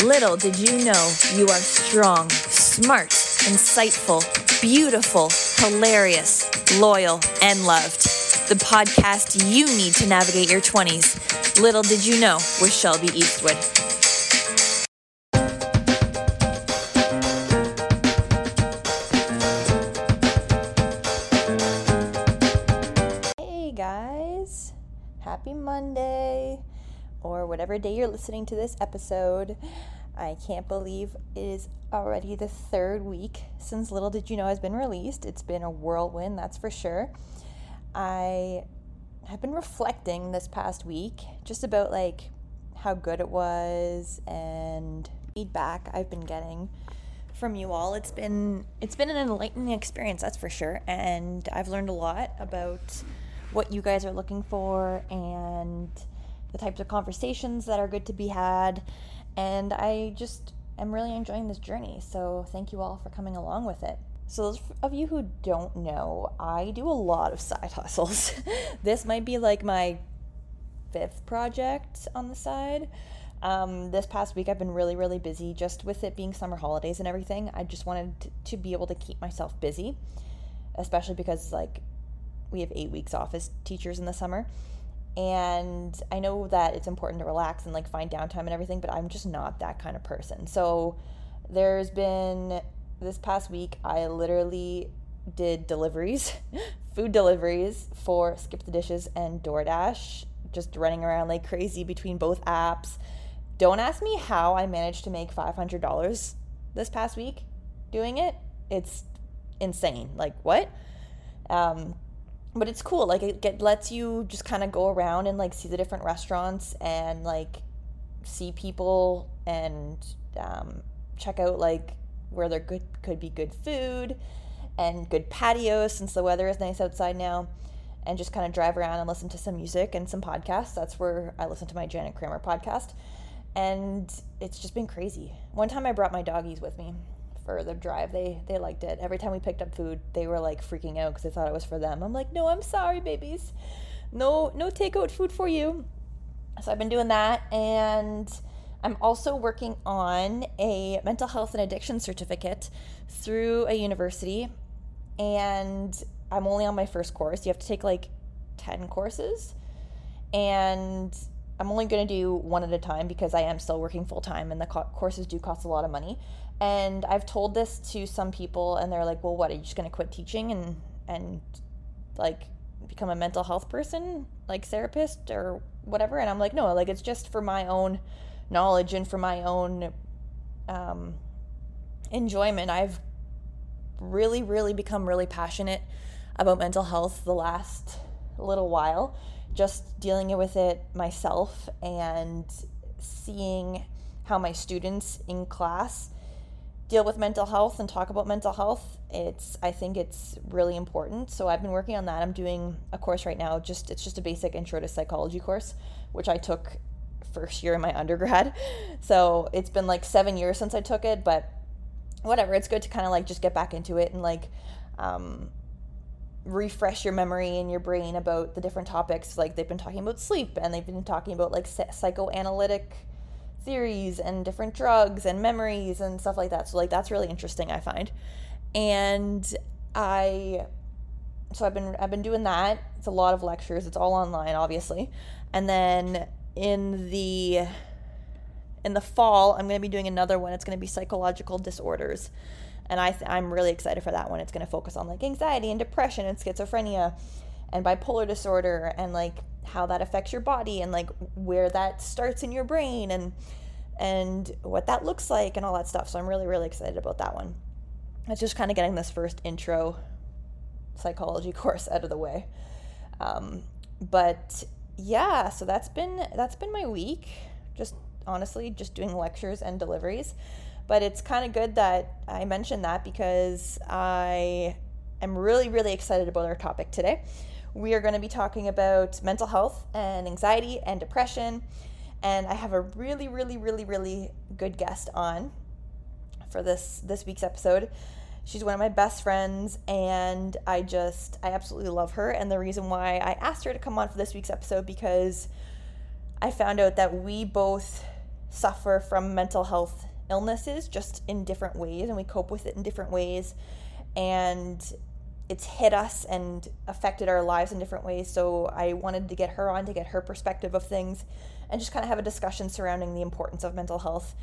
Little did you know you are strong, smart, insightful, beautiful, hilarious, loyal, and loved. The podcast you need to navigate your 20s. Little did you know with Shelby Eastwood. Hey guys, happy Monday, or whatever day you're listening to this episode. I can't believe it is already the third week since Little Did You Know has been released. It's been a whirlwind, that's for sure. I have been reflecting this past week just about like how good it was and feedback I've been getting from you all. It's been it's been an enlightening experience, that's for sure, and I've learned a lot about what you guys are looking for and the types of conversations that are good to be had and I just am really enjoying this journey. So thank you all for coming along with it. So, those of you who don't know, I do a lot of side hustles. this might be like my fifth project on the side. Um, this past week, I've been really, really busy just with it being summer holidays and everything. I just wanted to be able to keep myself busy, especially because, like, we have eight weeks off as teachers in the summer and I know that it's important to relax and like find downtime and everything, but I'm just not that kind of person. So there's been this past week, I literally did deliveries, food deliveries for Skip the Dishes and DoorDash, just running around like crazy between both apps. Don't ask me how I managed to make $500 this past week doing it. It's insane. Like, what? Um, but it's cool like it get, lets you just kind of go around and like see the different restaurants and like see people and um, check out like where there good could be good food and good patios since the weather is nice outside now and just kind of drive around and listen to some music and some podcasts. That's where i listen to my janet kramer podcast. And it's just been crazy. One time i brought my doggies with me for the drive. They they liked it. Every time we picked up food, they were like freaking out because they thought it was for them. I'm like, no, I'm sorry, babies. No no takeout food for you. So I've been doing that, and I'm also working on a mental health and addiction certificate through a university, and I'm only on my first course. You have to take like ten courses, and I'm only going to do one at a time because I am still working full time and the co- courses do cost a lot of money. And I've told this to some people, and they're like, "Well, what? Are you just going to quit teaching and and like become a mental health person, like therapist or whatever?" And I'm like, "No, like it's just for my own knowledge and for my own um, enjoyment. I've really, really become really passionate about mental health the last little while, just dealing with it myself and seeing how my students in class deal with mental health and talk about mental health it's i think it's really important. So i've been working on that. I'm doing a course right now just it's just a basic intro to psychology course which i took first year in my undergrad. So it's been like seven years since i took it but whatever it's good to kind of like just get back into it and like um, refresh your memory and your brain about the different topics. Like they've been talking about sleep and they've been talking about like psychoanalytic theories and different drugs and memories and stuff like that. So like that's really interesting I find. And I so I've been I've been doing that. It's a lot of lectures. It's all online obviously. And then in the in the fall, I'm going to be doing another one. It's going to be psychological disorders. And I th- I'm really excited for that one. It's going to focus on like anxiety and depression and schizophrenia and bipolar disorder and like how that affects your body and like where that starts in your brain and and what that looks like and all that stuff. So I'm really really excited about that one. It's just kind of getting this first intro psychology course out of the way. Um, but yeah, so that's been that's been my week. Just honestly, just doing lectures and deliveries. But it's kind of good that I mentioned that because I am really really excited about our topic today. We are going to be talking about mental health and anxiety and depression. And I have a really, really, really, really good guest on for this this week's episode. She's one of my best friends, and I just I absolutely love her. And the reason why I asked her to come on for this week's episode because I found out that we both suffer from mental health illnesses just in different ways and we cope with it in different ways and it's hit us and affected our lives in different ways so i wanted to get her on to get her perspective of things and just kind of have a discussion surrounding the importance of mental health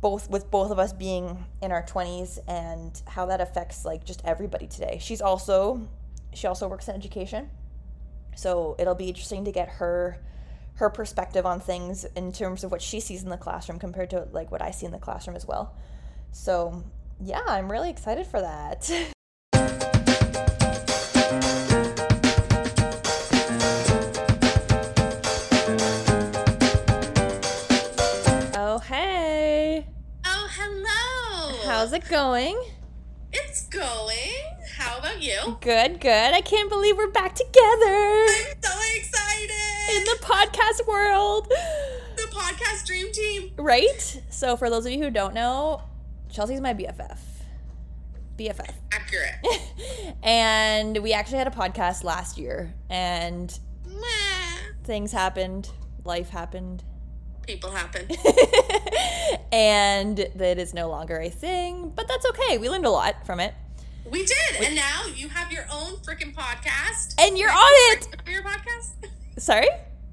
both with both of us being in our 20s and how that affects like just everybody today she's also she also works in education so it'll be interesting to get her her perspective on things in terms of what she sees in the classroom compared to like what I see in the classroom as well. So, yeah, I'm really excited for that. How's it going? It's going. How about you? Good, good. I can't believe we're back together I'm so excited. in the podcast world. the podcast dream team. Right? So, for those of you who don't know, Chelsea's my BFF. BFF. Accurate. and we actually had a podcast last year, and Meh. things happened, life happened, People happen. and that is no longer a thing, but that's okay. We learned a lot from it. We did, and now you have your own freaking podcast. And you're Can on it! your podcast? Say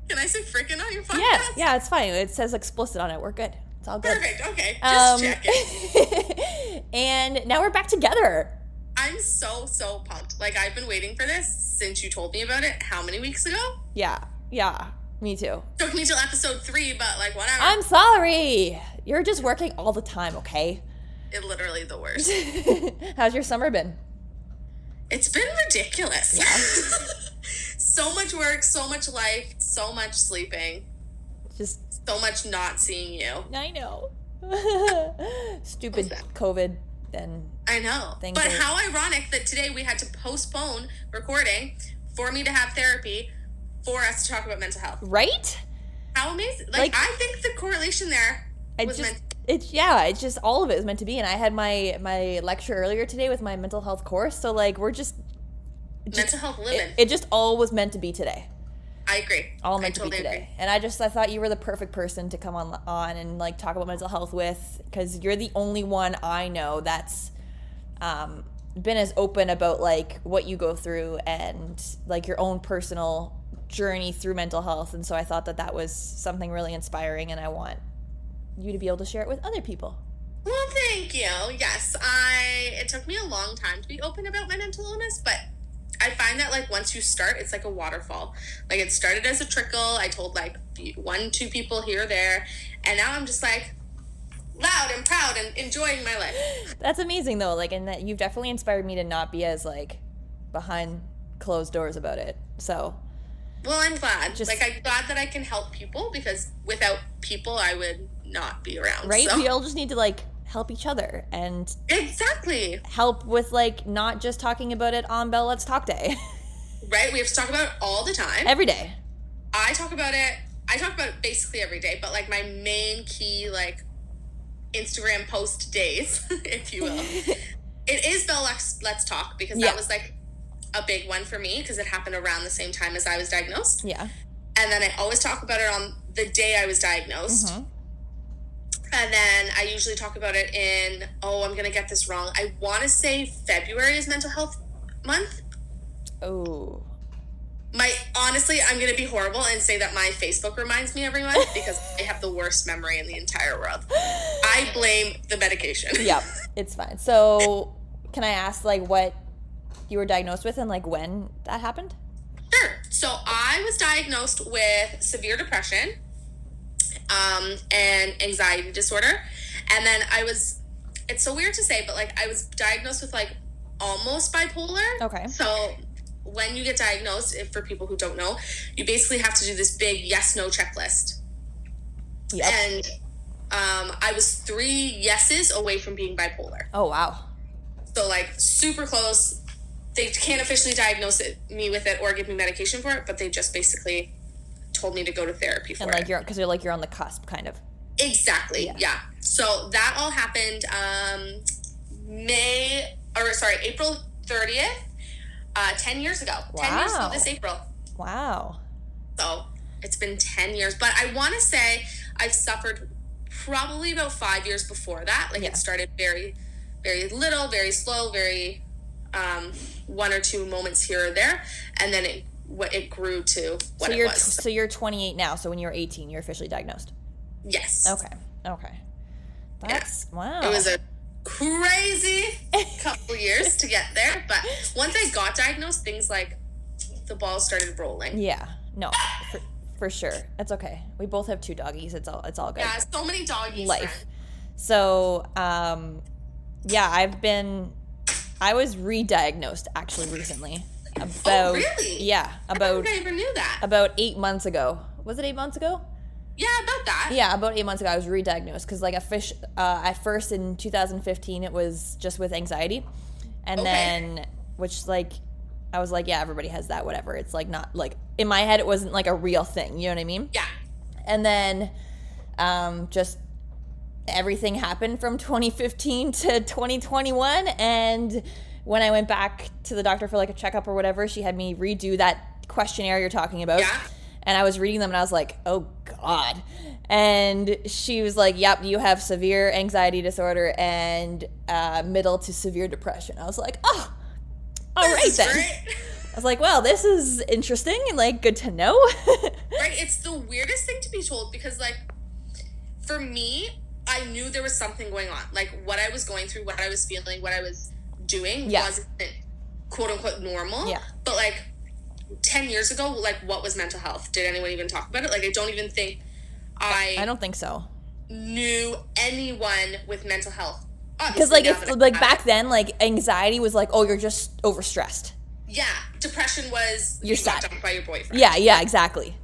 Can I say freaking on your podcast? Yeah, yeah, it's fine. It says explicit on it. We're good. It's all good. Perfect. Okay. Just Um, checking. and now we're back together. I'm so so pumped. Like I've been waiting for this since you told me about it. How many weeks ago? Yeah, yeah, me too. Took me till episode three, but like whatever. I'm sorry. You're just working all the time, okay? it literally the worst. How's your summer been? It's been ridiculous. so much work, so much life, so much sleeping, Just so much not seeing you. I know. Stupid? COVID then I know. But are- how ironic that today we had to postpone recording for me to have therapy for us to talk about mental health. right? How amazing. Like, Like- I think the correlation there I was just meant it's yeah, it's just all of it is meant to be. And I had my my lecture earlier today with my mental health course, so like we're just, just mental health living. it, it just all was meant to be today. I agree. all meant to be today. agree. And I just I thought you were the perfect person to come on on and like talk about mental health with because you're the only one I know that's um, been as open about like what you go through and like your own personal journey through mental health. And so I thought that that was something really inspiring, and I want you to be able to share it with other people. Well, thank you. Yes, I. It took me a long time to be open about my mental illness, but I find that like once you start, it's like a waterfall. Like it started as a trickle. I told like one, two people here, or there, and now I'm just like loud and proud and enjoying my life. That's amazing though. Like, and that you've definitely inspired me to not be as like behind closed doors about it. So Well, I'm glad. Just- like I'm glad that I can help people because without people, I would not be around. right, So- we all just need to like help each other and exactly. help with like not just talking about it on Bell Let's Talk Day Right. We have to talk about it all the time. every day. I talk about it. I talk about it basically every day, but like my main key like Instagram post days, if you will, it is Bell Let's, Let's Talk because Yeah. that was like a big one for me because it happened around the same time as I was diagnosed, Yeah. and then I always talk about it on the day I was diagnosed, Mhm. and then I usually talk about it in oh I'm gonna get this wrong. I want to say February is Mental Health Month. Oh. My honestly, I'm gonna be horrible and say that my Facebook reminds me every month because I have the worst memory in the entire world. I blame the medication. Yep. It's fine. So, can I ask like what you were diagnosed with and like when that happened? Sure. So I was diagnosed with severe depression, um, and anxiety disorder, and then I was. It's so weird to say, but like I was diagnosed with like almost bipolar. Okay. So when you get diagnosed, if for people who don't know, you basically have to do this big yes no checklist. Yep. And um, I was three yeses away from being bipolar. Oh wow. So like super close. They can't officially diagnose it, me with it or give me medication for it, but they just basically told me to go to therapy for And like it. you're because you're like you're on the cusp, kind of. Exactly. Yeah. Yeah. So that all happened um, May or sorry April thirtieth, uh, ten years ago. Wow. Ten years ago this April. Wow. So it's been 10 years. But I want to say I've suffered probably about five years before that. Like Yeah. it started very, very little, very slow, very um, one or two moments here or there, and then it what it grew to what so you're was. so you're 28 now. So when you were 18, you're officially diagnosed. yes. Okay. Okay. That's wow. It was a crazy couple years to get there, but once I got diagnosed, things like the ball started rolling. yeah. No. For, for sure. It's okay. We both have two doggies. It's all it's all good. Yeah, so many doggies. Life. friend. So, um, yeah, I've been. I was re-diagnosed actually recently. About Oh, really? yeah, I about don't think I even knew that. about eight months ago. Was it eight months ago? Yeah, about that. Yeah, about eight months ago, I was re-diagnosed because, like, a fish. Uh, at first, in 2015, it was just with anxiety, and Okay. then which like, I was like, yeah, everybody has that. Whatever. It's like not like in my head, it wasn't like a real thing. You know what I mean? Yeah. and then um, just everything happened from 2015 to 2021 and when i went back to the doctor for like a checkup or whatever she had me redo that questionnaire you're talking about. Yeah. and i was reading them and i was like oh god. And she was like yep you have severe anxiety disorder and uh, middle to severe depression. I was like oh all right This is then. i was like well this is interesting and like good to know. Right? It's the weirdest thing to be told because, like, for me, I knew there was something going on. Like, what I was going through, what I was feeling, what I was doing Yeah. wasn't quote unquote normal. Yeah. But, like, 10 years ago, like, what was mental health? Did anyone even talk about it? Like, I don't even think I, i don't think so knew anyone with mental health. because like if like back then like anxiety was like oh you're just overstressed Yeah. Depression was You're you sad. by your boyfriend. yeah yeah exactly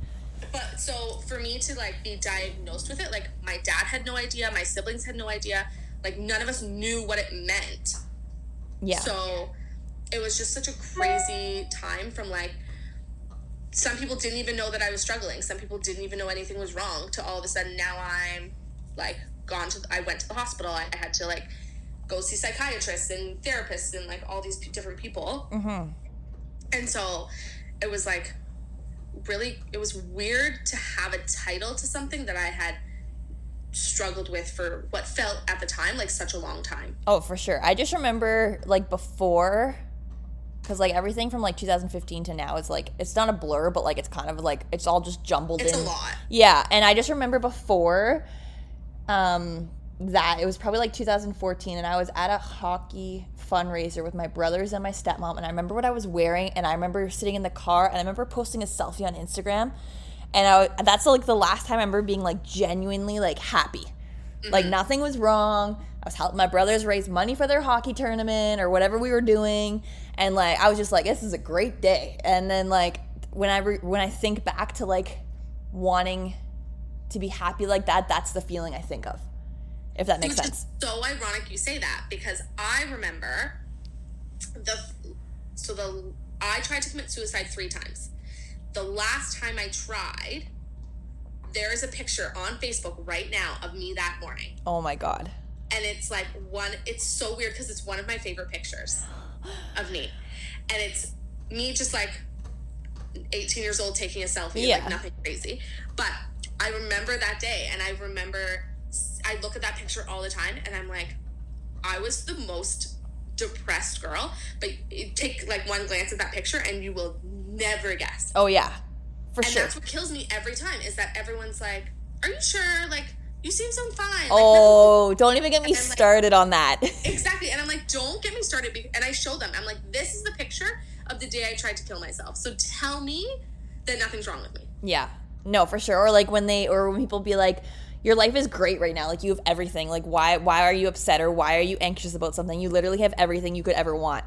But so for me to like be diagnosed with it, like my dad had no idea, my siblings had no idea, like none of us knew what it meant. yeah So it was just such a crazy time from like some people didn't even know that I was struggling. Some people didn't even know anything was wrong to all of a sudden now I'm like gone to I went to the hospital. I had to like go see psychiatrists and therapists and like all these p- different people. mm-hmm. And so it was like really, it was weird to have a title to something that I had struggled with for what felt at the time like such a long time. oh for sure i just remember like before because like everything from like 2015 to now is like it's not a blur but like it's kind of like it's all just jumbled It's in a lot. Yeah, and I just remember before um that it was probably like 2014 and I was at a hockey fundraiser with my brothers and my stepmom and I remember what I was wearing and I remember sitting in the car and I remember posting a selfie on Instagram and I wa- that's like the last time I remember being like genuinely like happy. Like mm-hmm. nothing was wrong. I was helping my brothers raise money for their hockey tournament or whatever we were doing and like I was just like this is a great day. And then like when I re- when I think back to like wanting to be happy like that, that's the feeling I think of. If that makes Which sense. so ironic you say that because I remember the so the I tried to commit suicide three times. The last time I tried, there is a picture on Facebook right now of me that morning. Oh my god. and it's like one it's so weird because it's one of my favorite pictures of me and it's me just like 18 years old taking a selfie Yeah. like nothing crazy but i remember that day and i remember i look at that picture all the time and i'm like i was the most depressed girl but take like one glance at that picture and you will never guess Oh yeah. For sure. and sure. that's what kills me every time is that everyone's like are you sure like you seem so fine Like, Oh, don't even get me like- started on that. Exactly. And I'm like, don't get me started. be- And I show them, I'm like, this is the picture of the day I tried to kill myself. So tell me that nothing's wrong with me. yeah. No, for sure. Or like when they or when people be like your life is great right now. Like you have everything. Like why why are you upset or why are you anxious about something? You literally have everything you could ever want.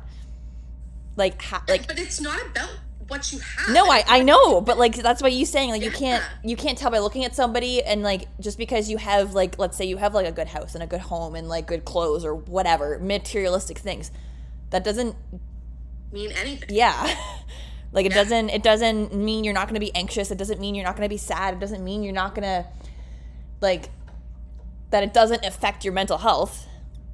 Like ha- like but it's not about what you have. No, I, I know, but like that's what you're saying. Like you can't you can't tell by looking at somebody and like just because you have like let's say you have like a good house and a good home and like good clothes or whatever materialistic things, that doesn't mean anything. yeah. like it Yeah. doesn't it doesn't mean you're not going to be anxious. It doesn't mean you're not going to be sad. It doesn't mean you're not going to like that it doesn't affect your mental health.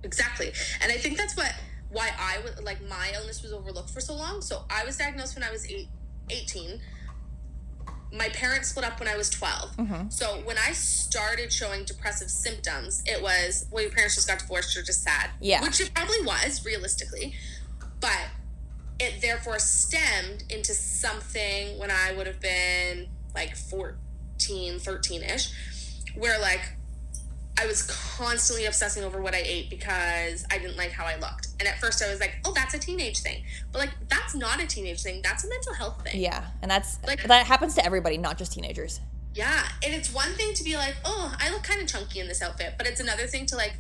Exactly. And I think that's what why I would like my illness was overlooked for so long. So I was diagnosed when I was eight, 18. my parents split up when I was 12. Mhm. So when I started showing depressive symptoms, it was, well, your parents just got divorced, you're just sad. Yeah. Which it probably was, realistically. But it therefore stemmed into something when I would have been like 14, 13 ish, where like I was constantly obsessing over what I ate because I didn't like how I looked. And at first I was like, oh, that's a teenage thing. But like, that's not a teenage thing. That's a mental health thing. Yeah, and that's Like- that happens to everybody, not just teenagers. Yeah. And it's one thing to be like, oh, I look kind of chunky in this outfit. But it's another thing to like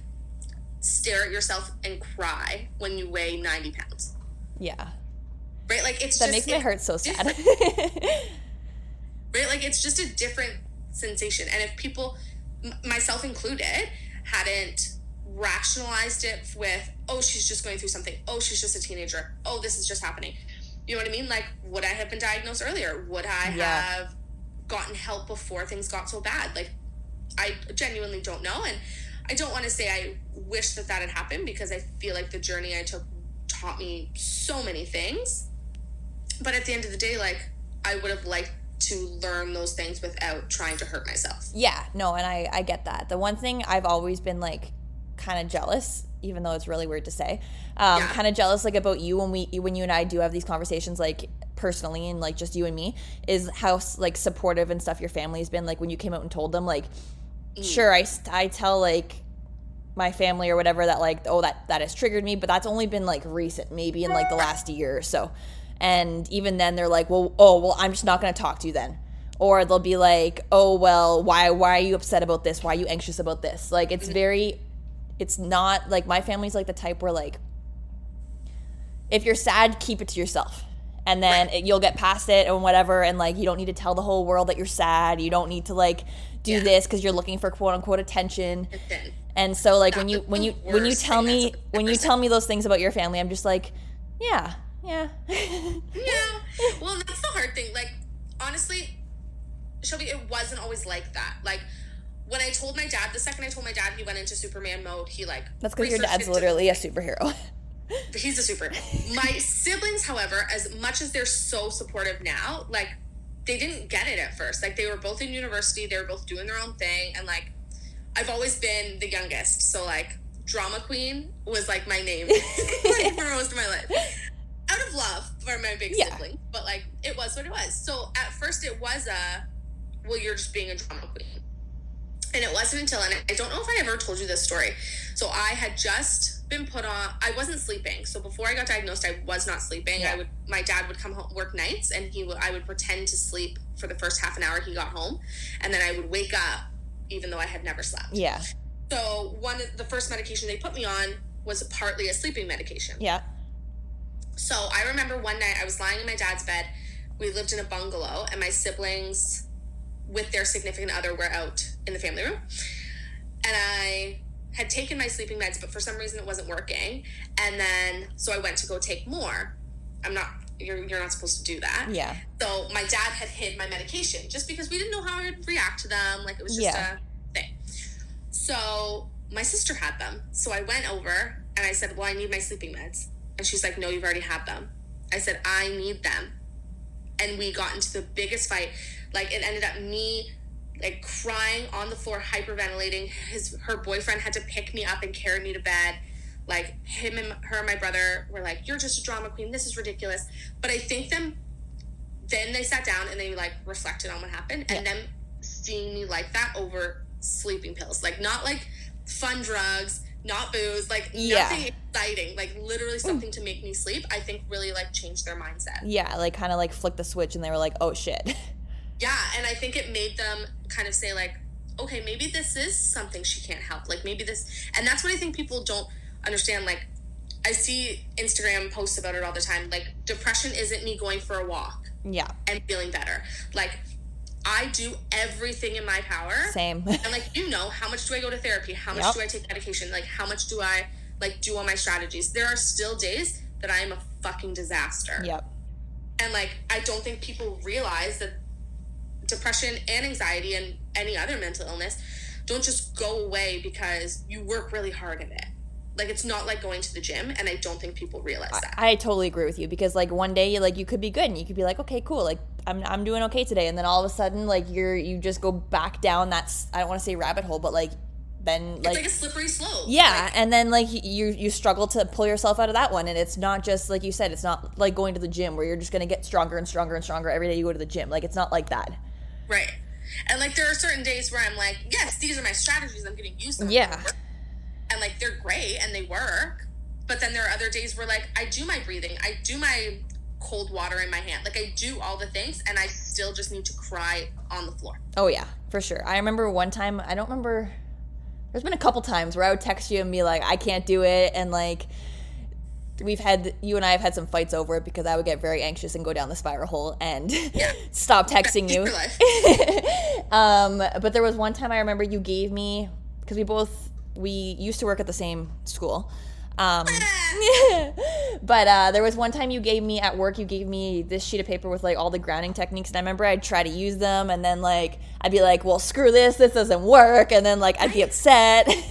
stare at yourself and cry when you weigh 90 pounds. Yeah, Right? Like, it's that just. makes my it- heart so sad. right? Like it's just a different sensation. And if people, myself included, hadn't rationalized it with, oh, she's just going through something. Oh, she's just a teenager. Oh, this is just happening. You know what I mean? Like, would I have been diagnosed earlier? Would I Yeah. have gotten help before things got so bad? Like, I genuinely don't know. And I don't want to say I wish that that had happened because I feel like the journey I took taught me so many things. But at the end of the day, like, I would have liked to learn those things without trying to hurt myself. Yeah, no, and I I get that. The one thing I've always been like kind of jealous, even though it's really weird to say, um, Yeah. kind of jealous like about you when we when you and I do have these conversations like personally and like just you and me is how like supportive and stuff your family has been like when you came out and told them like sure I I tell like my family or whatever that like oh that that has triggered me but that's only been like recent maybe in like the last year or so and even then they're like well oh well i'm just not going to talk to you then. Or they'll be like oh well why why are you upset about this? Why are you anxious about this? Like it's very it's not like my family's like the type where like if you're sad keep it to yourself. And then it, you'll get past it and whatever and like you don't need to tell the whole world that you're sad. You don't need to like do Yeah. this because you're looking for quote unquote attention. And so like when you when you when you tell me when you tell me those things about your family, I'm just like, yeah, yeah. yeah. Well, that's the hard thing. Like, honestly, Shelby, it wasn't always like that. Like, when I told my dad, the second I told my dad he went into Superman mode, he like. That's because your dad's it literally a superhero. He's a super. My siblings, however, as much as they're so supportive now, like they didn't get it at first. Like they were both in university, they were both doing their own thing, and like I've always been the youngest, so like drama queen was like my name for most of my life. Out of love for my big Yeah. sibling, but like it was what it was. So at first it was a, well, you're just being a drama queen. And it wasn't until, and I don't know if I ever told you this story. So I had just been put on. I wasn't sleeping. So before I got diagnosed, I was not sleeping. Yeah. I would. My dad would come home work nights, and he would. I would pretend to sleep for the first half an hour he got home, and then I would wake up, even though I had never slept. yeah, So one, of the first medication they put me on was partly a sleeping medication. yeah, So I remember one night I was lying in my dad's bed. We lived in a bungalow, and my siblings, with their significant other, were out in the family room. And I had taken my sleeping meds, but for some reason it wasn't working. And then, so I went to go take more. I'm not, you're, you're not supposed to do that. yeah, So my dad had hid my medication just because we didn't know how I would react to them. Like it was just Yeah. a thing. So my sister had them. So I went over and I said, Well, I need my sleeping meds. And she's like, No, you've already had them. I said, I need them. And we got into the biggest fight. Like it ended up me like crying on the floor, hyperventilating. His her boyfriend had to pick me up and carry me to bed. Like him and her and my brother were like, You're just a drama queen. This is ridiculous. But I think them then they sat down and they like reflected on what happened and Yeah. them seeing me like that over sleeping pills like not like fun drugs not booze like Yeah. nothing exciting like literally mm. something to make me sleep i think really like changed their mindset yeah. Like kind of like flick the switch, and they were like, oh shit. yeah and i think it made them kind of say like okay maybe this is something she can't help like maybe this and that's what i think people don't understand like i see instagram posts about it all the time like depression isn't me going for a walk yeah, and feeling better. Like I do everything in my power. same. And like you know, how much do I go to therapy? How much Yep. do I take medication? Like how much do I like do all my strategies? There are still days that I am a fucking disaster. yep. And like I don't think people realize that depression and anxiety and any other mental illness don't just go away because you work really hard at it. Like it's not like going to the gym, and I don't think people realize that. I totally agree with you because like one day like you could be good and you could be like okay cool like I'm I'm doing okay today and then all of a sudden like you're you just go back down that I don't want to say rabbit hole but like then like, it's like a slippery slope. yeah Like, and then like you you struggle to pull yourself out of that one and it's not just like you said it's not like going to the gym where you're just going to get stronger and stronger and stronger every day you go to the gym like it's not like that right. And like there are certain days where I'm like, yes, these are my strategies. I'm getting used to them. Yeah. And like they're great and they work. But then there are other days where like I do my breathing, I do my cold water in my hand, like I do all the things, and I still just need to cry on the floor. Oh yeah, for sure. I remember one time. I don't remember. There's been a couple times where I would text you and be like, "I can't do it," and like we've had you and I have had some fights over it because I would get very anxious and go down the spiral hole and stop texting you. Um, but there was one time I remember you gave me because we both we used to work at the same school. Um, but uh, there was one time you gave me at work, you gave me this sheet of paper with like all the grounding techniques, and I remember I'd try to use them, and then like I'd be like, "Well, screw this, this doesn't work," and then like I'd be upset. and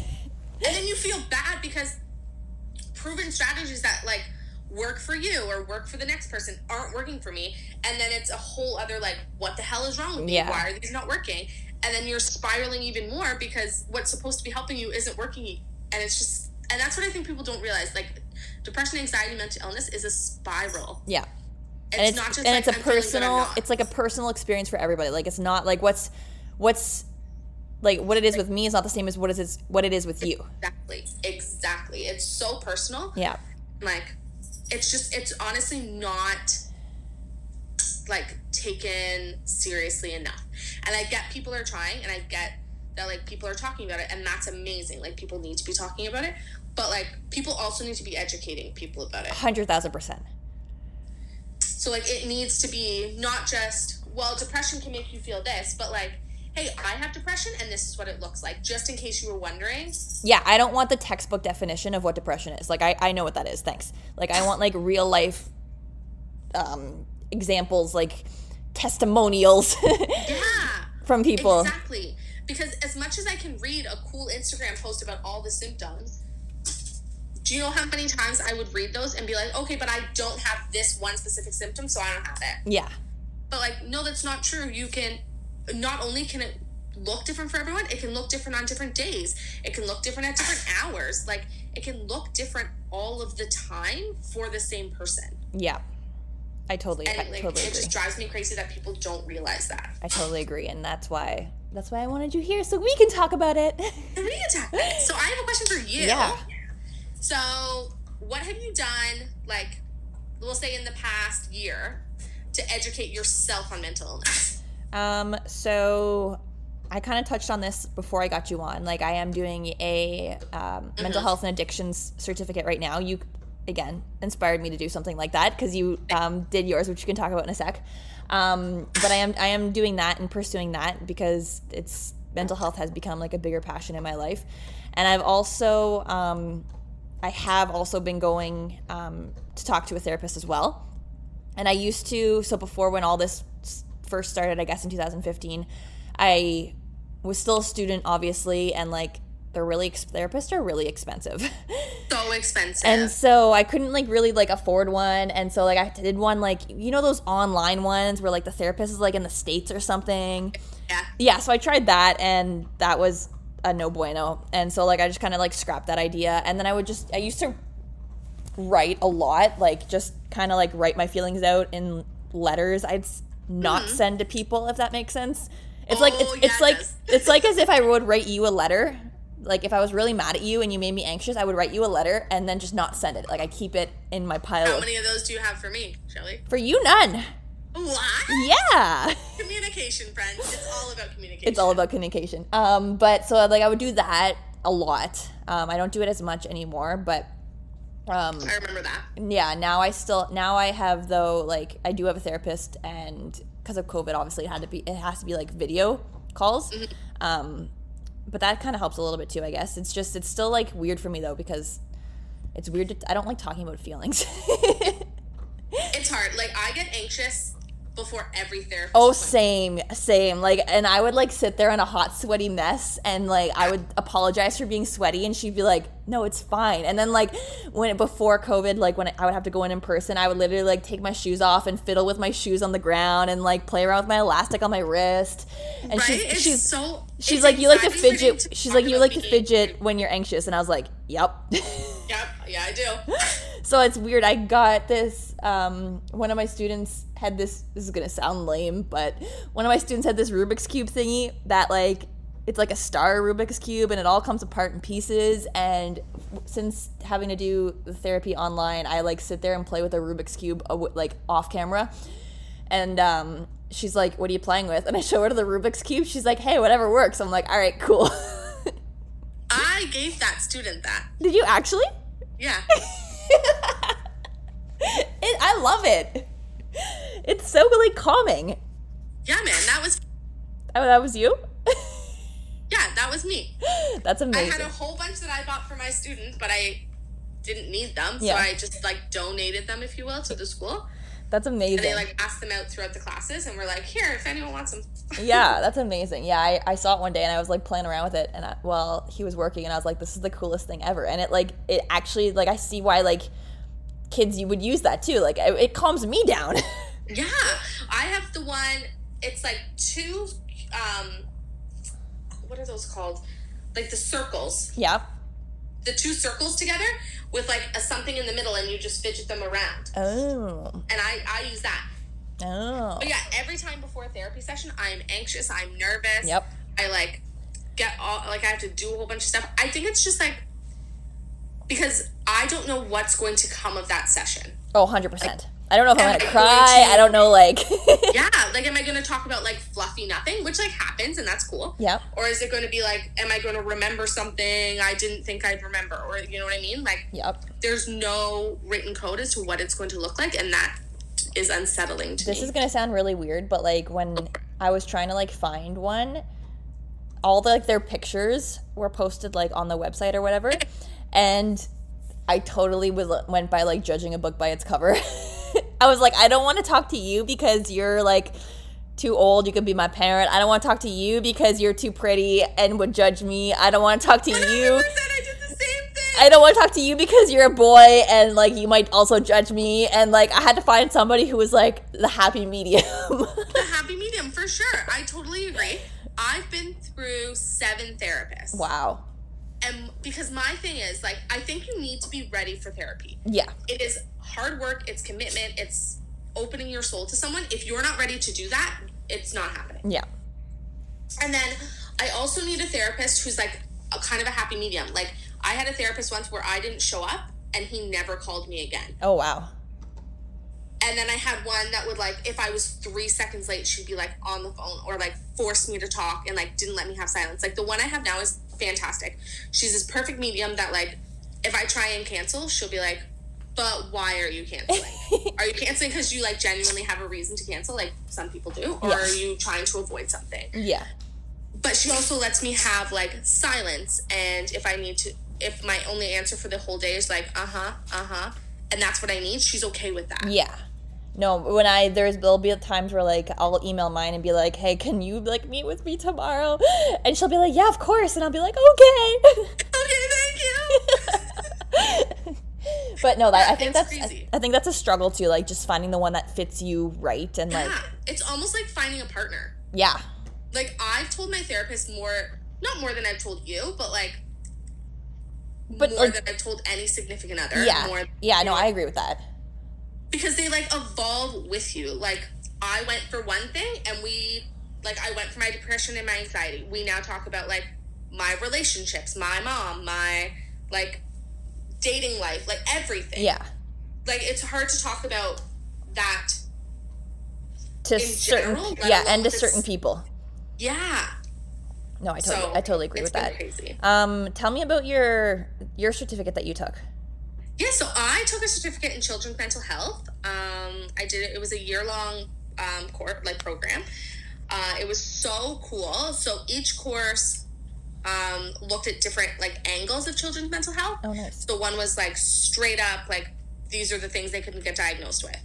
then you feel bad because proven strategies that like work for you or work for the next person aren't working for me and then it's a whole other like what the hell is wrong with me Yeah. why are these not working and then you're spiraling even more because what's supposed to be helping you isn't working. And it's just and that's what i think people don't realize. Like depression anxiety mental illness is a spiral. Yeah. it's, and it's, not just and like, it's a I'm feeling good, I'm personal it's like a personal experience for everybody. Like it's not like what's what's like what it is with me is not the same as what is what it is with you. Exactly. Exactly. It's so personal. Yeah. Like it's just it's honestly not like taken seriously enough. And i get people are trying and i get that like people are talking about it and that's amazing. Like people need to be talking about it but like people also need to be educating people about it. 100000% so like it needs to be not just well depression can make you feel this but like hey i have depression and this is what it looks like just in case you were wondering. Yeah i don't want the textbook definition of what depression is. Like i, I know what that is. Thanks. Like i want like real life um examples like testimonials yeah from people Exactly. Because as much as I can read a cool Instagram post about all the symptoms, do you know how many times I would read those and be like, okay, but I don't have this one specific symptom, so I don't have it. yeah But like, no, that's not true. You can not only can it look different for everyone, it can look different on different days. It can look different at different hours. Like it can look different all of the time for the same person. yeah i totally And i like totally it agree just drives me crazy that people don't realize that. i totally agree and that's why that's why i wanted you here so we can talk about it Three attack. So I have a question for you. Yeah. So what have you done, like, we'll say in the past year, to educate yourself on mental illness? Um, so I kind of touched on this before I got you on. Like, I am doing a um, mental health and addictions certificate right now. You, again, inspired me to do something like that because you um, did yours, which you can talk about in a sec. Um, but I am I am doing that and pursuing that because it's mental health has become like a bigger passion in my life, and I've also um, I have also been going um, to talk to a therapist as well. And I used to, so before when all this first started, I guess in 2015, I was still a student, obviously, and like they're really, therapists are really expensive. So expensive. and so I couldn't like really like afford one. And so like I did one like, you know, those online ones where like the therapist is like in the States or something yeah. yeah, so I tried that and that was a no bueno. And so like I just kind of like scrapped that idea and then I would just I used to write a lot, like just kind of like write my feelings out in letters I'd not send to people if that makes sense. It's like it's, Mm-hmm. Oh, yeah, it's it like it's like as if I would write you a letter. Like if I was really mad at you and you made me anxious, I would write you a letter and then just not send it. Like I keep it in my pile. How of- many of those do you have for me, Shelly? For you none. What? Yeah. Communication, friends. It's all about communication. it's all about communication. Um, but so like I would do that a lot. Um, I don't do it as much anymore, but um, I remember that. yeah, now I still now I have though like I do have a therapist, and because of COVID, obviously it had to be it has to be like video calls. Um, but that kind of helps a little bit too, I guess. It's just it's still like weird for me though because it's weird. To, I don't like talking about feelings. It's hard. Like I get anxious before every therapist. Oh, appointment. same, same. Like, and I would like sit there in a hot, sweaty mess, and like I would apologize for being sweaty, and she'd be like, "No, it's fine." And then like when before COVID, like when I would have to go in in person, I would literally like take my shoes off and fiddle with my shoes on the ground and like play around with my elastic on my wrist. And right? she's it's she's so. she's like, "You like to fidget." to she's like, "You like to fidget angry." when you're anxious," and I was like, "Yep." Yep. Yeah, I do. so it's weird. I got this. Um, one of my students had this. This is gonna sound lame, but one of my students had this Rubik's cube thingy that like it's like a star Rubik's cube, and it all comes apart in pieces. And since having to do the therapy online, I like sit there and play with a Rubik's cube like off camera. And um, she's like, "What are you playing with?" And I show her the Rubik's cube. She's like, "Hey, whatever works." I'm like, "All right, cool." I gave that student that. Did you actually? Yeah. It, I love it. It's so like calming. Yeah, man. That was Oh, that was you? yeah, that was me. That's amazing. I had a whole bunch that I bought for my students, but I didn't need them, so Yeah. I just like donated them, if you will, to the school. That's amazing. And they like passed them out throughout the classes, and we're like, here, if anyone wants them. yeah, that's amazing. Yeah, I, I saw it one day and I was like playing around with it, and I, well, he was working, and I was like, this is the coolest thing ever. And it like it actually like I see why like kids you would use that too. Like it, it calms me down. Yeah, I have the one. It's like two. Um, what are those called? Like the circles. yeah. The two circles together with like a something in the middle, and you just fidget them around. Oh. And I I use that. Oh. But yeah, every time before a therapy session, I'm anxious. I'm nervous. Yep. I like get all like I have to do a whole bunch of stuff. I think it's just like because I don't know what's going to come of that session. Oh, 100%. I don't know if I'm gonna I cry. going to- I don't know, like. yeah, like am I going to talk about like fluffy nothing, which like happens and that's cool. Yeah. Or is it going to be like am I going to remember something I didn't think I'd remember or you know what I mean? Like Yep. there's no written code as to what it's going to look like and that is unsettling to This me. This is gonna sound really weird, but like when I was trying to like find one, all the like their pictures were posted like on the website or whatever, and I totally was went by like judging a book by its cover. I was like, I don't want to talk to you because you're like too old. You could be my parent. I don't want to talk to you because you're too pretty and would judge me. I don't want to talk to you. I did the same thing. I don't want to talk to you because you're a boy and like you might also judge me. And like I had to find somebody who was like the happy medium. the happy medium for sure. I totally agree. I've been through seven therapists. wow. And because my thing is, like, I think you need to be ready for therapy. Yeah. It is hard work, it's commitment, it's opening your soul to someone. If you're not ready to do that, it's not happening. Yeah. And then I also need a therapist who's like a kind of a happy medium. Like, I had a therapist once where I didn't show up and he never called me again. Oh wow. And then I had one that would like, if I was three seconds late, she'd be like on the phone or like force me to talk and like didn't let me have silence. Like the one I have now is fantastic. She's this perfect medium that like, if I try and cancel, she'll be like, but why are you canceling? are you canceling because you like genuinely have a reason to cancel, like some people do, or Yeah. are you trying to avoid something? Yeah. But she also lets me have like silence, and if I need to, if my only answer for the whole day is like, uh huh, uh huh, and that's what I need, she's okay with that. Yeah. No, when I there's there'll be times where like I'll email mine and be like, "Hey, can you like meet with me tomorrow?" And she'll be like, "Yeah, of course." And I'll be like, "Okay." Okay, thank you. but no, that I think it's that's I. I think that's a struggle too, like just finding the one that fits you right and like it's almost like finding a partner. yeah. Like I've told my therapist more, not more than I've told you, but like, But, more like- than I've told any significant other. Yeah. More Yeah, no, I agree with that. Because they like evolve with you. Like I went for one thing, and we like I went for my depression and my anxiety. We now talk about like my relationships, my mom, my like dating life, like everything. Yeah. Like it's hard to talk about that. To certain general, yeah, and to certain people. Yeah. No, I totally So I totally agree it's with that. Crazy. Um tell me about your your certificate that you took. Yeah, so I took a certificate in children's mental health. Um, I did it. It was a year long um, course, like program. Uh, it was so cool. So each course um, looked at different like angles of children's mental health. Oh nice. So one was like straight up, like these are the things they couldn't get diagnosed with.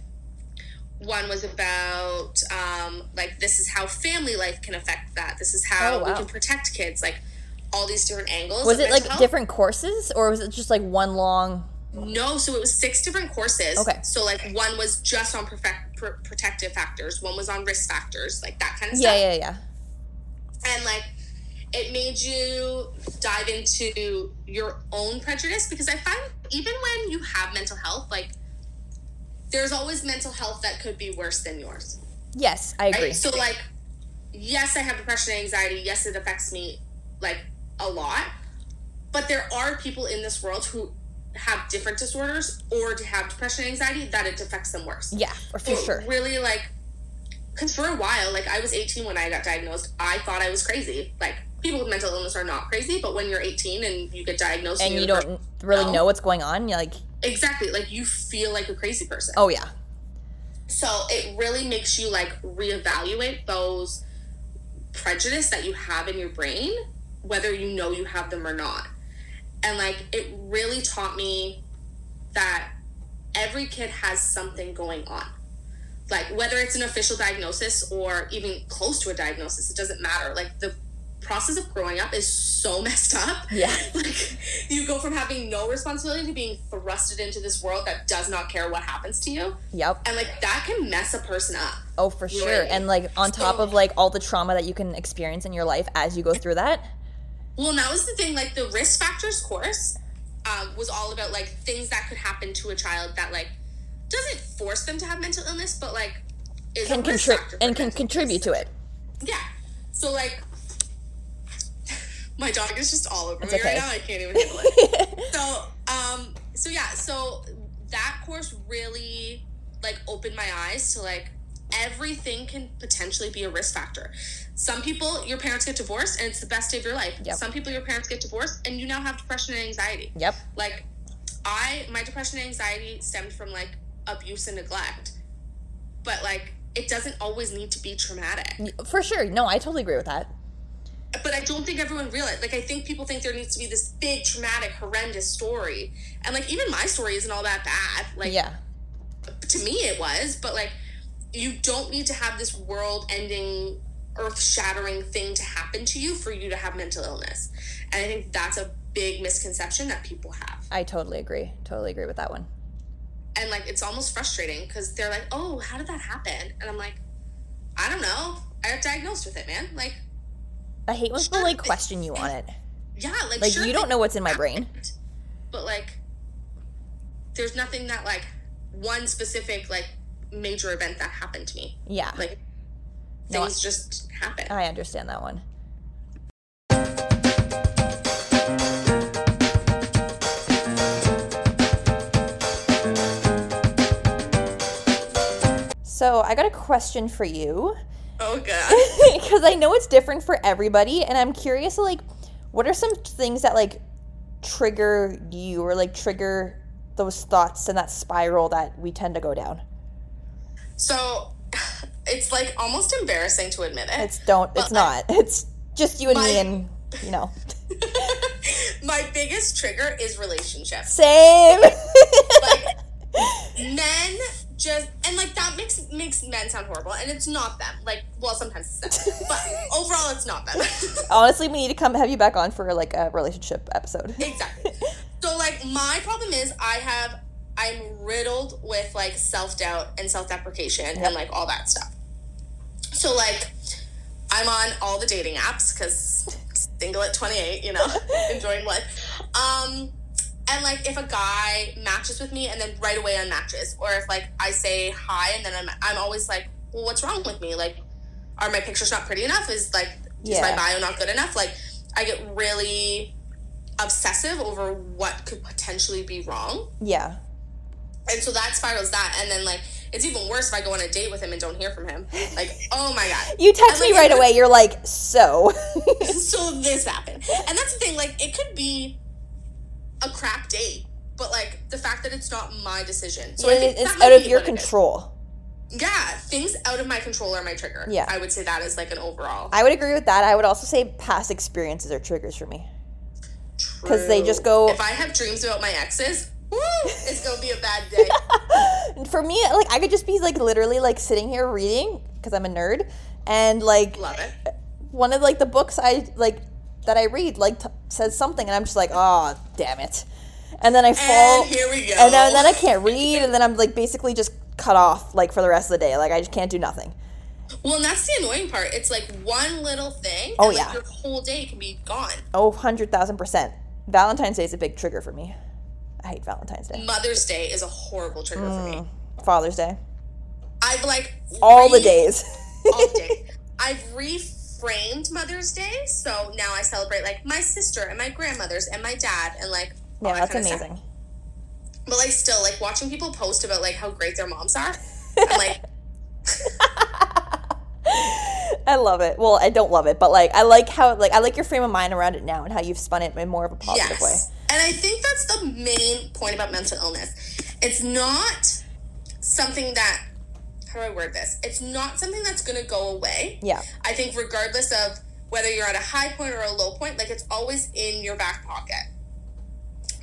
one was about um, like this is how family life can affect that. This is how Oh, we can protect kids. Like all these different angles. Was it like health. different courses or was it just like one long? No, so it was six different courses. Okay. So like one was just on perfect, pr- protective factors. One was on risk factors, like that kind of Yeah, stuff. yeah, yeah. Yeah. And like it made you dive into your own prejudice because I find even when you have mental health, like there's always mental health that could be worse than yours. Yes, I agree. Right? So like, yes, I have depression and anxiety. Yes, it affects me like a lot. But there are people in this world who have different disorders or to have depression and anxiety that it affects them worse. Yeah, for, So sure. Really like because for a while, like I was 18 when I got diagnosed, I thought I was crazy. Like people with mental illness are not crazy, but when you're 18 and you get diagnosed And you don't really No. know what's going on. You're like, exactly like you feel like a crazy person. oh yeah, So it really makes you like reevaluate those prejudice that you have in your brain, whether you know you have them or not. And like it really taught me that every kid has something going on. Like whether it's an official diagnosis or even close to a diagnosis, it doesn't matter. Like the process of growing up is so messed up. Yeah. Like you go from having no responsibility to being thrusted into this world that does not care what happens to you yep. and like that can mess a person up. Oh, for sure. Right. And like on top So- of like all the trauma that you can experience in your life as you go through that. Well, and that was the thing. Like the risk factors course um, was all about like things that could happen to a child that like doesn't force them to have mental illness, but like is Can contribute and can contribute illness. to it. Yeah. So like, my dog is just all over It's me okay. right now. I can't even handle it. so um so yeah so that course really like opened my eyes to like everything can potentially be a risk factor some people your parents get divorced and it's the best day of your life Yep. some people your parents get divorced and you now have depression and anxiety Yep. like i my depression and anxiety stemmed from like abuse and neglect but like it doesn't always need to be traumatic For sure. No, I totally agree with that. but I don't think everyone realizes. Like, I think people think there needs to be this big, traumatic, horrendous story, and like even my story isn't all that bad. Like, yeah. to me, it was, but like, you don't need to have this world-ending, earth-shattering thing to happen to you for you to have mental illness, and I think that's a big misconception that people have. I totally agree. Totally agree with that one. And like, it's almost frustrating because they're like, "Oh, how did that happen?" And I'm like, "I don't know. I got diagnosed with it, man. Like, I hate when people like question you on it. yeah, like, Like sure you don't know what's in my brain. happened, but like there's nothing that like one specific like major event that happened to me Yeah. like No, things just happen I understand that one. So, I got a question for you oh god because I know it's different for everybody and I'm curious like what are some things that like trigger you or like trigger those thoughts and that spiral that we tend to go down? so it's like almost embarrassing to admit it It's don't it's not. It's just you and me and you know. my biggest trigger is relationships Same. like men just and like that makes makes men sound horrible and it's not them like well sometimes it's them but overall it's not them Honestly, we need to come have you back on for like a relationship episode. Exactly. So like my problem is I have I'm riddled with like self doubt and self deprecation Yep. and like all that stuff. So like I'm on all the dating apps because single at 28, you know, enjoying life. Um, and like if a guy matches with me and then right away unmatches, or if like I say hi and then I'm I'm always like, well, what's wrong with me? Like, are my pictures not pretty enough? Is like is my bio not good enough? Like, I get really obsessive over what could potentially be wrong. Yeah. And so that spirals that. And then, like, it's even worse if I go on a date with him and don't hear from him. Like, oh my God. You text And, me right away. You're like, so. so this happened. And that's the thing, like, it could be a crap date, but like the fact that it's not my decision. So I think it's out of your what it is. control. Yeah, things out of my control are my trigger. Yeah. I would say that is like an overall. I would agree with that. I would also say past experiences are triggers for me. Because they just go- If I have dreams about my exes! It's gonna be a bad day. For me, like I could just be like literally like sitting here reading because I'm a nerd, and like Love it. one of like the books I like that I read like t- says something, and I'm just like, oh damn it, and then I fall, And here we go. and then, and then I can't read, and then I'm like basically just cut off like for the rest of the day. Like I just can't do nothing. Well, and that's the annoying part. It's like one little thing. Oh, and, like, yeah. Your whole day can be gone. Oh, 100,000%. Valentine's Day is a big trigger for me. I hate Valentine's Day. Mother's Day is a horrible trigger for me. Father's Day. I've like Mm. All the days. all day. I've reframed Mother's Day, so now I celebrate like my sister and my grandmothers and my dad and like yeah, that that's kinda stuff. amazing. But like still like watching people post about like how great their moms are. I'm like, I love it. Well, I don't love it, but like I like how like I like your frame of mind around it now and how you've spun it in more of a positive way. And I think that's the main point about mental illness. It's not something that how do I word this? It's not something that's gonna go away. Yeah. I think regardless of whether you're at a high point or a low point, like it's always in your back pocket.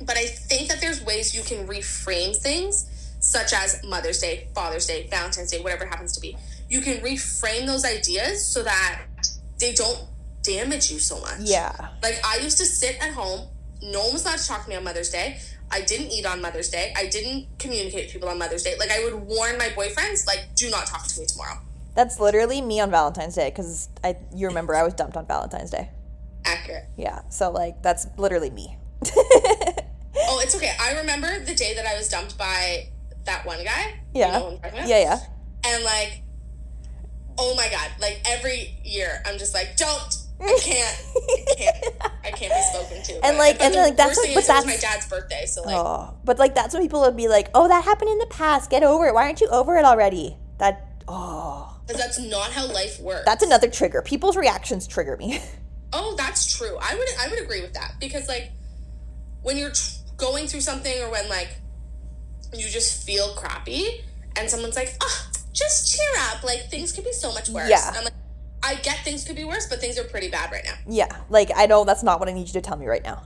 But I think that there's ways you can reframe things, such as Mother's Day, Father's Day, Valentine's Day, whatever it happens to be. You can reframe those ideas so that they don't damage you so much. Yeah. Like I used to sit at home, no one was allowed to talk to me on Mother's Day. I didn't eat on Mother's Day. I didn't communicate with people on Mother's Day. Like I would warn my boyfriends, like, do not talk to me tomorrow. That's literally me on Valentine's Day cuz I you remember I was dumped on Valentine's Day. Accurate. Yeah. So like that's literally me. Oh, it's okay. I remember the day that I was dumped by that one guy. Yeah. You know who I'm talking about? yeah, yeah. And like, oh my god! Like every year, I'm just like, don't. I can't. I can't. I can't be spoken to. And, like- and, the like, that's thing but is my dad's birthday, so like, Oh, but like that's when people would be like, "Oh, that happened in the past. Get over it. Why aren't you over it already?" That oh, because that's not how life works. that's another trigger. People's reactions trigger me. Oh, that's true. I would I would agree with that because like when you're tr- going through something or when like you just feel crappy and someone's like, "Oh, just cheer up. Like things could be so much worse." Yeah. I'm like, I get things could be worse, but things are pretty bad right now. yeah, like I know that's not what I need you to tell me right now.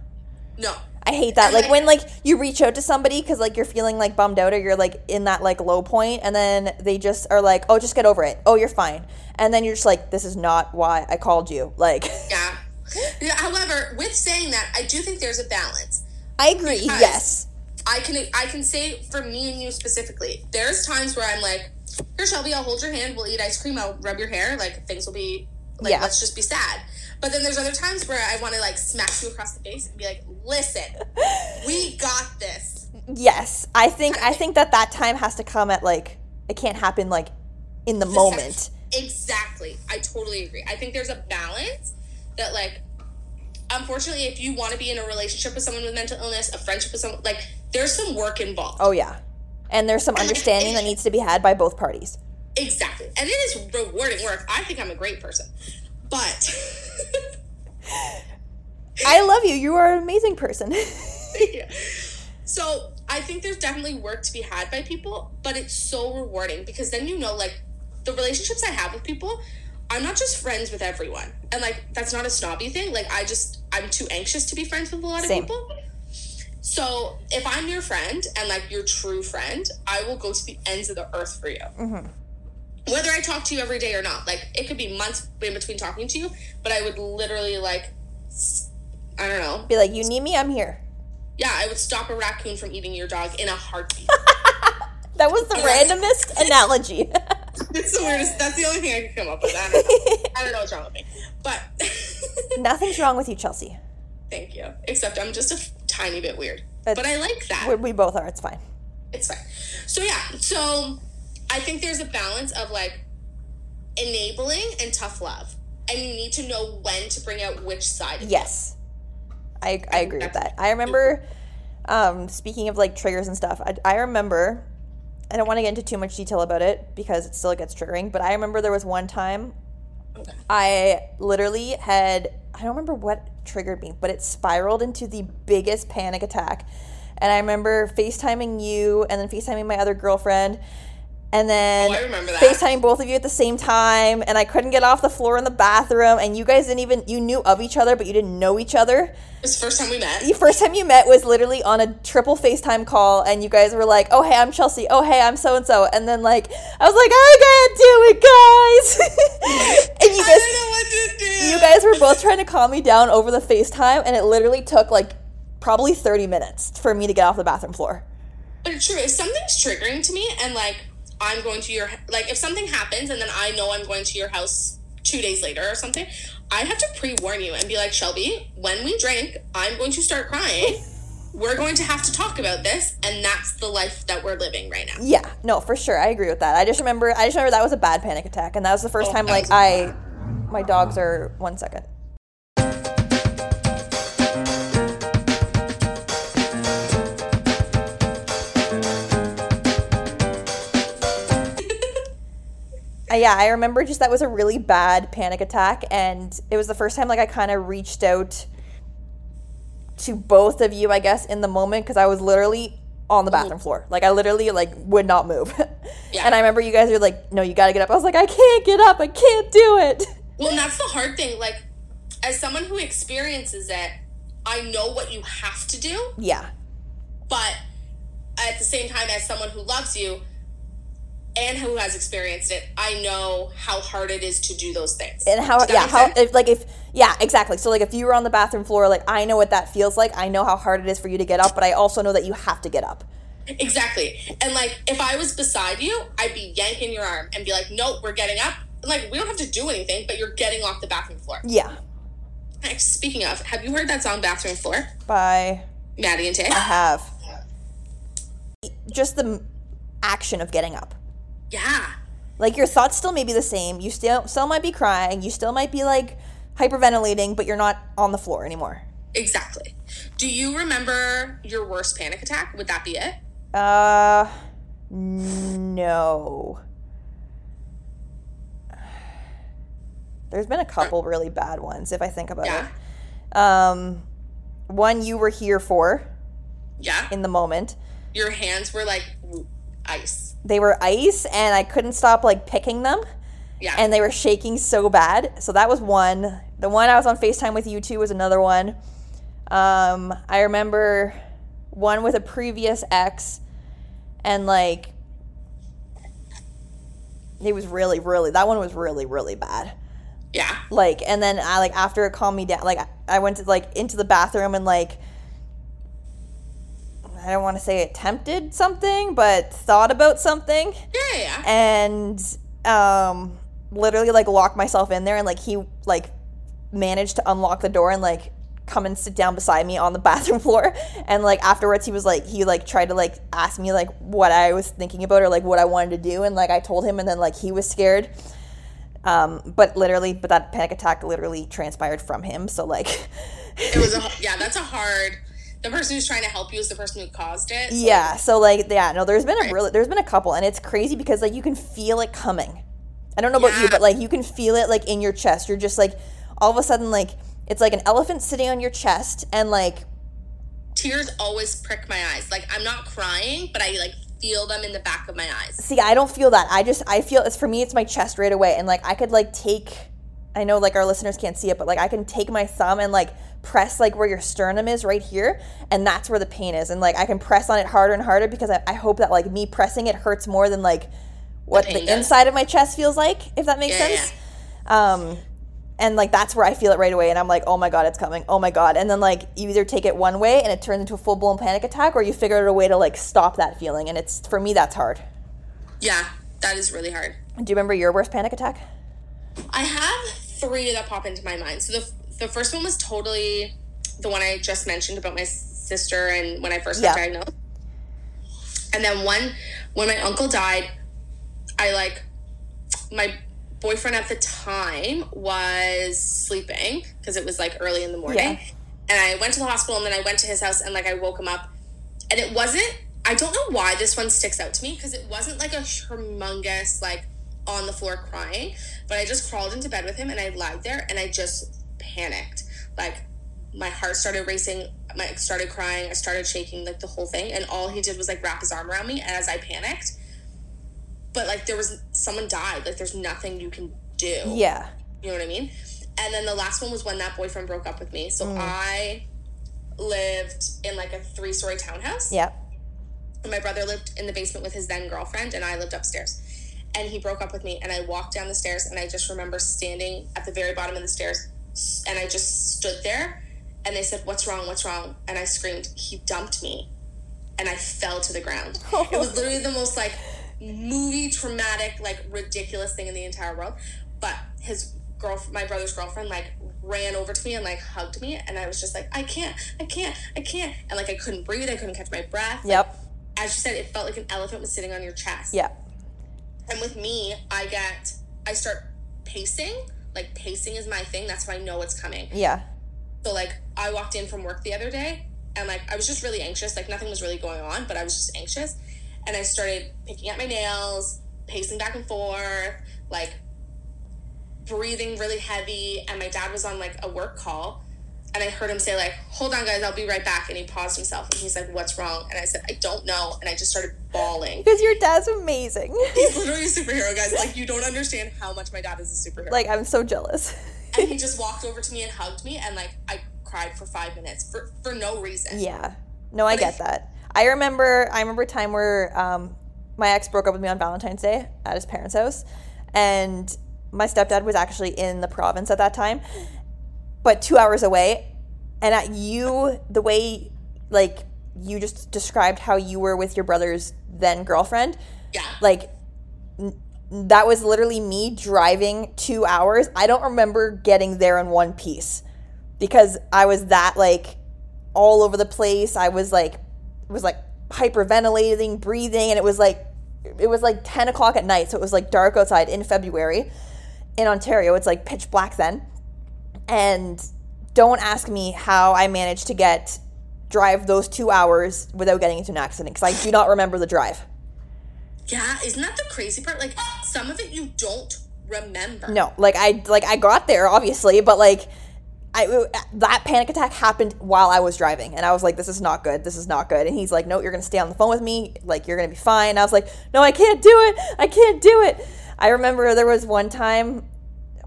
No. I hate that. And, Like like- when like you reach out to somebody because like you're feeling like bummed out or you're like in that like low point, and then they just are like, "Oh, just get over it. Oh, you're fine." And then you're just like, "This is not why I called you." Like, Yeah. Yeah, However, with saying that, I do think there's a balance. I agree. Yes. I can I can say for me and you specifically, there's times where I'm like, here Shelby, I'll hold your hand, we'll eat ice cream, I'll rub your hair, like things will be like Yeah. let's just be sad. But then there's other times where I want to like smack you across the face and be like, listen, we got this. Yes. I think I think that that time has to come at like it can't happen like in the moment. Exactly. I totally agree. I think there's a balance that like unfortunately if you want to be in a relationship with someone with mental illness, a friendship with someone like there's some work involved. Oh yeah. And there's some understanding that needs to be had by both parties. Exactly. And it is rewarding work. I think I'm a great person. But I love you. You are an amazing person. Yeah. So I think there's definitely work to be had by people, but it's so rewarding because then you know, like, the relationships I have with people, I'm not just friends with everyone. And, like, that's not a snobby thing. Like, I just, I'm too anxious to be friends with a lot of Same. people. So if I'm your friend and, like, your true friend, I will go to the ends of the earth for you. Mhm. Whether I talk to you every day or not. Like, it could be months in between talking to you, but I would literally, like, I don't know, Be like, you need me, I'm here. yeah, I would stop a raccoon from eating your dog in a heartbeat. That was the randomest analogy. It's the weirdest. That's the only thing I can come up with. I don't know. I don't know what's wrong with me. But Nothing's wrong with you, Chelsea. thank you. Except I'm just a tiny bit weird. That's- but I like that. We, both are. It's fine. It's fine. So yeah. So I think there's a balance of like enabling and tough love, and you need to know when to bring out which side. Of Yes. I, I agree with that. I remember, um, speaking of like triggers and stuff, I, I remember, I don't want to get into too much detail about it because it still gets triggering, but I remember there was one time Okay. I literally had, I don't remember what triggered me, but it spiraled into the biggest panic attack. And I remember FaceTiming you and then FaceTiming my other girlfriend. And then Oh, I remember that. FaceTime both of you at the same time, and I couldn't get off the floor in the bathroom, and you guys didn't even you knew of each other, but you didn't know each other. It was the first time we met. The first time you met was literally on a triple FaceTime call, and you guys were like, "Oh hey, I'm Chelsea. Oh hey, I'm so and so," and then like I was like, "I can't do it, guys," and you I guys don't know what to do. you guys were both trying to calm me down over the FaceTime, and it literally took like probably 30 minutes for me to get off the bathroom floor. But it's true. If something's triggering to me, and like I'm going to your like, if something happens, and then I know I'm going to your house two days later or something, I have to pre warn you and be like, Shelby, when we drink, I'm going to start crying. We're going to have to talk about this, and that's the life that we're living right now. Yeah, no, for sure. I agree with that. I just remember I just remember that was a bad panic attack and that was the first Oh, time like I my dogs are one second. Uh, yeah, I remember just that was a really bad panic attack and it was the first time like I kind of reached out to both of you, I guess, in the moment because I was literally on the mm-hmm. bathroom floor. Like I literally like would not move. Yeah. And I remember you guys were like, "No, you got to get up." I was like, "I can't get up. I can't do it." Well, and that's the hard thing. Like, as someone who experiences it, I know what you have to do, Yeah. but at the same time, as someone who loves you and who has experienced it, I know how hard it is to do those things. And how yeah, how if like if yeah, exactly. So like if you were on the bathroom floor, like I know what that feels like. I know how hard it is for you to get up, but I also know that you have to get up. Exactly. And like, if I was beside you, I'd be yanking your arm and be like, "Nope, we're getting up." And, like, we don't have to do anything, but you're getting off the bathroom floor. Yeah. Like, speaking of, have you heard that song "Bathroom Floor"? By Maddie and Tae. I have just the action of getting up. Yeah. Like your thoughts still may be the same. You still still might be crying. You still might be like hyperventilating, but you're not on the floor anymore. Exactly. Do you remember your worst panic attack? Would that be it? Uh, no. There's been a couple really bad ones if I think about Yeah. it. Um, one you were here for Yeah. in the moment. Your hands were like ice. They were ice, and I couldn't stop like picking them, Yeah. and they were shaking so bad. So that was one. The one I was on Facetime with you two was another one. Um, I remember one with a previous ex, and like it was really, really that one was really, really bad. yeah. Like, and then I like after it calmed me down, like I went to like into the bathroom and like I don't want to say attempted something, but thought about something Yeah. Yeah. and um literally like locked myself in there and like he like managed to unlock the door and like come and sit down beside me on the bathroom floor and like afterwards he was like he like tried to like ask me like what I was thinking about or like what I wanted to do and like I told him and then like he was scared um but literally but that panic attack literally transpired from him so like It was a yeah. That's a hard. The person who's trying to help you is the person who caused it. so- Yeah, so like yeah, no, there's been a really there's been a couple and it's crazy because like you can feel it coming. I don't know about you, but like you can feel it like in your chest. You're just like all of a sudden like it's like an elephant sitting on your chest and like Tears always prick my eyes. Like I'm not crying, but I like feel them in the back of my eyes. see, I don't feel that. I just I feel it's for me it's my chest right away and like I could like take I know like our listeners can't see it, but like I can take my thumb and like press like where your sternum is right here and that's where the pain is. And like I can press on it harder and harder because I, I hope that like me pressing it hurts more than like what the, does. inside of my chest feels like if that makes Yeah, sense. um and like that's where I feel it right away and I'm like oh my god it's coming. Oh my god. And then like you either take it one way and it turns into a full-blown panic attack or you figure out a way to like stop that feeling and it's for me that's hard. Yeah, that is really hard. do you remember your worst panic attack? I have three that pop into my mind. So the the first one was totally the one I just mentioned about my sister and when I first got Yeah. diagnosed. And then one when my uncle died, I like my boyfriend at the time was sleeping because it was like early in the morning. Yeah. And I went to the hospital and then I went to his house and like I woke him up and it wasn't I don't know why this one sticks out to me because it wasn't like a humongous like on the floor crying, but I just crawled into bed with him and I lied there and I just panicked. Like my heart started racing, my started crying, I started shaking like the whole thing, and all he did was like wrap his arm around me. As I panicked, but like there was someone died. Like there's nothing you can do. Yeah. You know what I mean? And then the last one was when that boyfriend broke up with me. So Mm. I lived in like a three story townhouse. Yeah. And my brother lived in the basement with his then girlfriend, and I lived upstairs. And he broke up with me, and I walked down the stairs, and I just remember standing at the very bottom of the stairs, and I just stood there. And they said, "What's wrong? What's wrong?" And I screamed, "He dumped me!" And I fell to the ground. It was literally the most like movie traumatic, like ridiculous thing in the entire world. But his girl, my brother's girlfriend, like ran over to me and like hugged me, and I was just like, "I can't, I can't, I can't," and like I couldn't breathe, I couldn't catch my breath Yep. as you said, it felt like an elephant was sitting on your chest. Yeah. And with me, I get, I start pacing. Like pacing is my thing. That's how I know it's coming. Yeah. So like, I walked in from work the other day, and like I was just really anxious. Like nothing was really going on, but I was just anxious. And I started picking at my nails, pacing back and forth, like breathing really heavy. And my dad was on like a work call, and I heard him say like, "Hold on, guys, I'll be right back." And he paused himself, and he's like, "What's wrong?" And I said, "I don't know." And I just started bawling. Because your dad's amazing. He's literally a superhero, guys. Like you don't understand how much my dad is a superhero. like, I'm so jealous. and he just walked over to me and hugged me, and like I cried for five minutes for for no reason. Yeah. No, I get that. I remember I remember a time where um, my ex broke up with me on Valentine's Day at his parents' house. And my stepdad was actually in the province at that time, but two hours away. And at you, the way like you just described how you were with your brother's then girlfriend, Yeah. like n- that was literally me driving two hours. I don't remember getting there in one piece because I was that like all over the place. I was like was like hyperventilating, breathing, and it was like it was like ten o'clock at night, so it was like dark outside in February in Ontario. It's like pitch black then, and don't ask me how I managed to get drive those two hours without getting into an accident because I do not remember the drive. Yeah, isn't that the crazy part? Like some of it you don't remember. No, like I like I got there obviously, but like I that panic attack happened while I was driving, and I was like, "This is not good. This is not good." And he's like, "No, you're gonna stay on the phone with me. Like you're gonna be fine." And I was like, "No, I can't do it. I can't do it." I remember there was one time.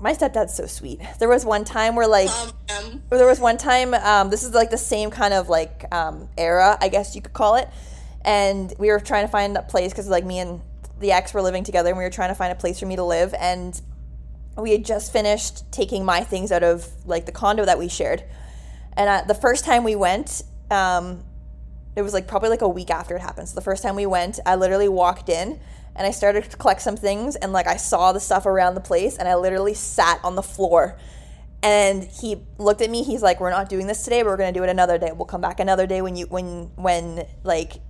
My stepdad's so sweet. There was one time where like Um, um, there was one time um, this is like the same kind of like um, era i guess you could call it. And we were trying to find a place because like me and the ex were living together and we were trying to find a place for me to live. And we had just finished taking my things out of like the condo that we shared. And the first time we went um, it was like probably like a week after it happened. So the first time we went i literally walked in and i started to collect some things and like i saw the stuff around the place and i literally sat on the floor. And he looked at me he's like we're not doing this today but we're going to do it another day. We'll come back another day when you when when like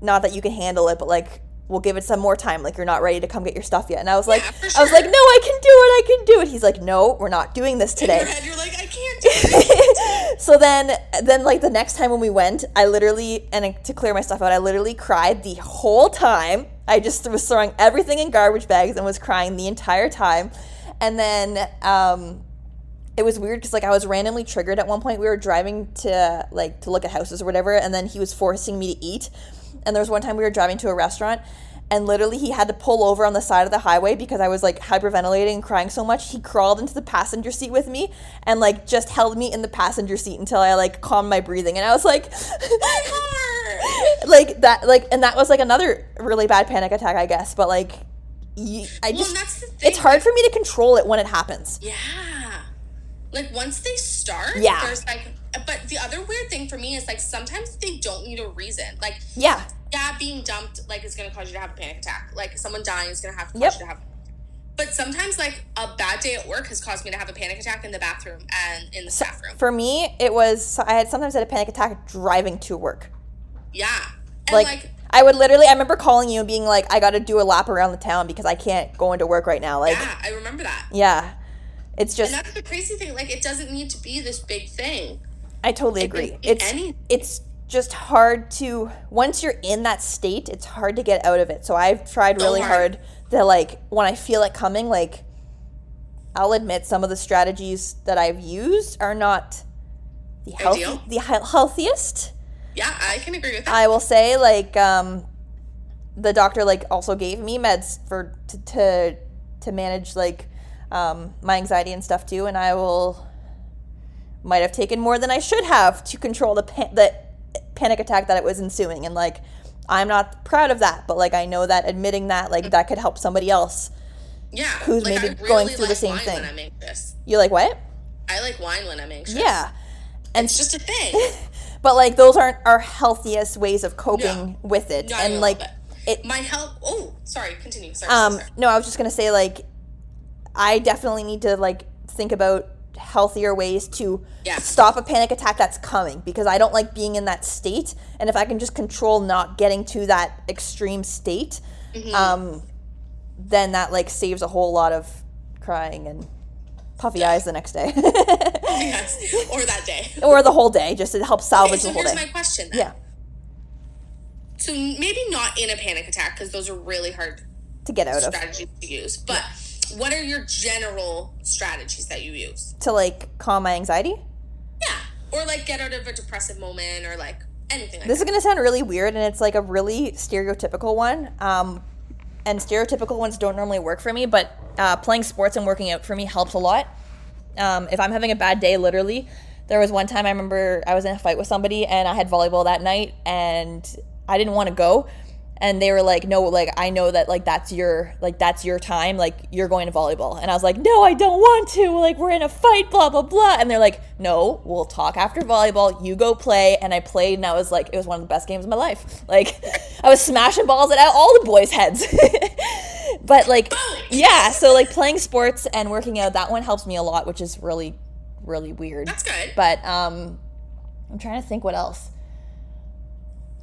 not that you can handle it but like we'll give it some more time. Like you're not ready to come get your stuff yet. And i was like Yeah, for i was like no i can do it i can do it. He's like no we're not doing this today. head you're like, I can't do it. so then then like the next time when we went i literally and uh, to clear my stuff out i literally cried the whole time i just was throwing everything in garbage bags and was crying the entire time. And then um it was weird because like i was randomly triggered at one point. We were driving to like to look at houses or whatever and then he was forcing me to eat. And there was one time we were driving to a restaurant and literally he had to pull over on the side of the highway because I was like hyperventilating and crying so much. He crawled into the passenger seat with me and like just held me in the passenger seat until I like calmed my breathing. And I was like, like that, like, and that was like another really bad panic attack, I guess. But like, I Well, just, and that's the thing. it's hard for me to control it when it happens. Yeah. Like once they start, Yeah. there's like but the other weird thing for me is like sometimes they don't need a reason. Like Yeah. Yeah, being dumped like is gonna cause you to have a panic attack. Like someone dying is gonna have to cause Yep. you to have but sometimes like a bad day at work has caused me to have a panic attack in the bathroom and in the staff room. For me, it was, I had sometimes had a panic attack driving to work. Yeah. And like, like, I would literally I remember calling you and being like I got to do a lap around the town because I can't go into work right now like yeah, I remember that. Yeah. It's just And that's the crazy thing. Like it doesn't need to be this big thing. I totally It agree it's any- it's just hard to once you're in that state it's hard to get out of it so I've tried really hard. to like when I feel it coming like I'll admit some of the strategies that I've used are not the healthy the he- healthiest Yeah, I can agree with that. I will say, like, um, the doctor like also gave me meds for to to, to manage like um, my anxiety and stuff too, and I will might have taken more than I should have to control the pa- the panic attack that it was ensuing, and like I'm not proud of that, but like I know that admitting that like that could help somebody else. Yeah. Who's like, maybe really going through the same thing. When I'm anxious. You like what? I like wine when I'm anxious. Yeah, and It's just a thing. but like those aren't our healthiest ways of coping No. with it, Not and like it My health. Oh, sorry. Continue. Sorry. Um, sorry. no, I was just gonna say like, I definitely need to like think about healthier ways to Yeah. stop a panic attack that's coming because I don't like being in that state. And if I can just control not getting to that extreme state, Mm-hmm. um, then that like saves a whole lot of crying and puffy eyes the next day, yes. Or that day. or the whole day, just to help Okay, salvage so the whole here's day. my question. Then. yeah, So maybe not in a panic attack because those are really hard to get out of strategies to use. But what are your general strategies that you use? to like calm my anxiety. Yeah. Or like get out of a depressive moment or like anything like This that. is going to sound really weird, and it's like a really stereotypical one. Um, and stereotypical ones don't normally work for me, but uh, playing sports and working out for me helps a lot. Um, if I'm having a bad day, literally, there was one time I remember I was in a fight with somebody, and I had volleyball that night, and I didn't want to go. And they were like, "No, like I know that like that's your like that's your time, like you're going to volleyball." And I was like, "No, I don't want to. Like we're in a fight, blah blah blah." And they're like, "No, we'll talk after volleyball. You go play." And I played, and I was like, it was one of the best games of my life. Like I was smashing balls at all the boys' heads. but like, yeah, so like playing sports and working out, that one helps me a lot, which is really, really weird. That's good. But um, I'm trying to think what else.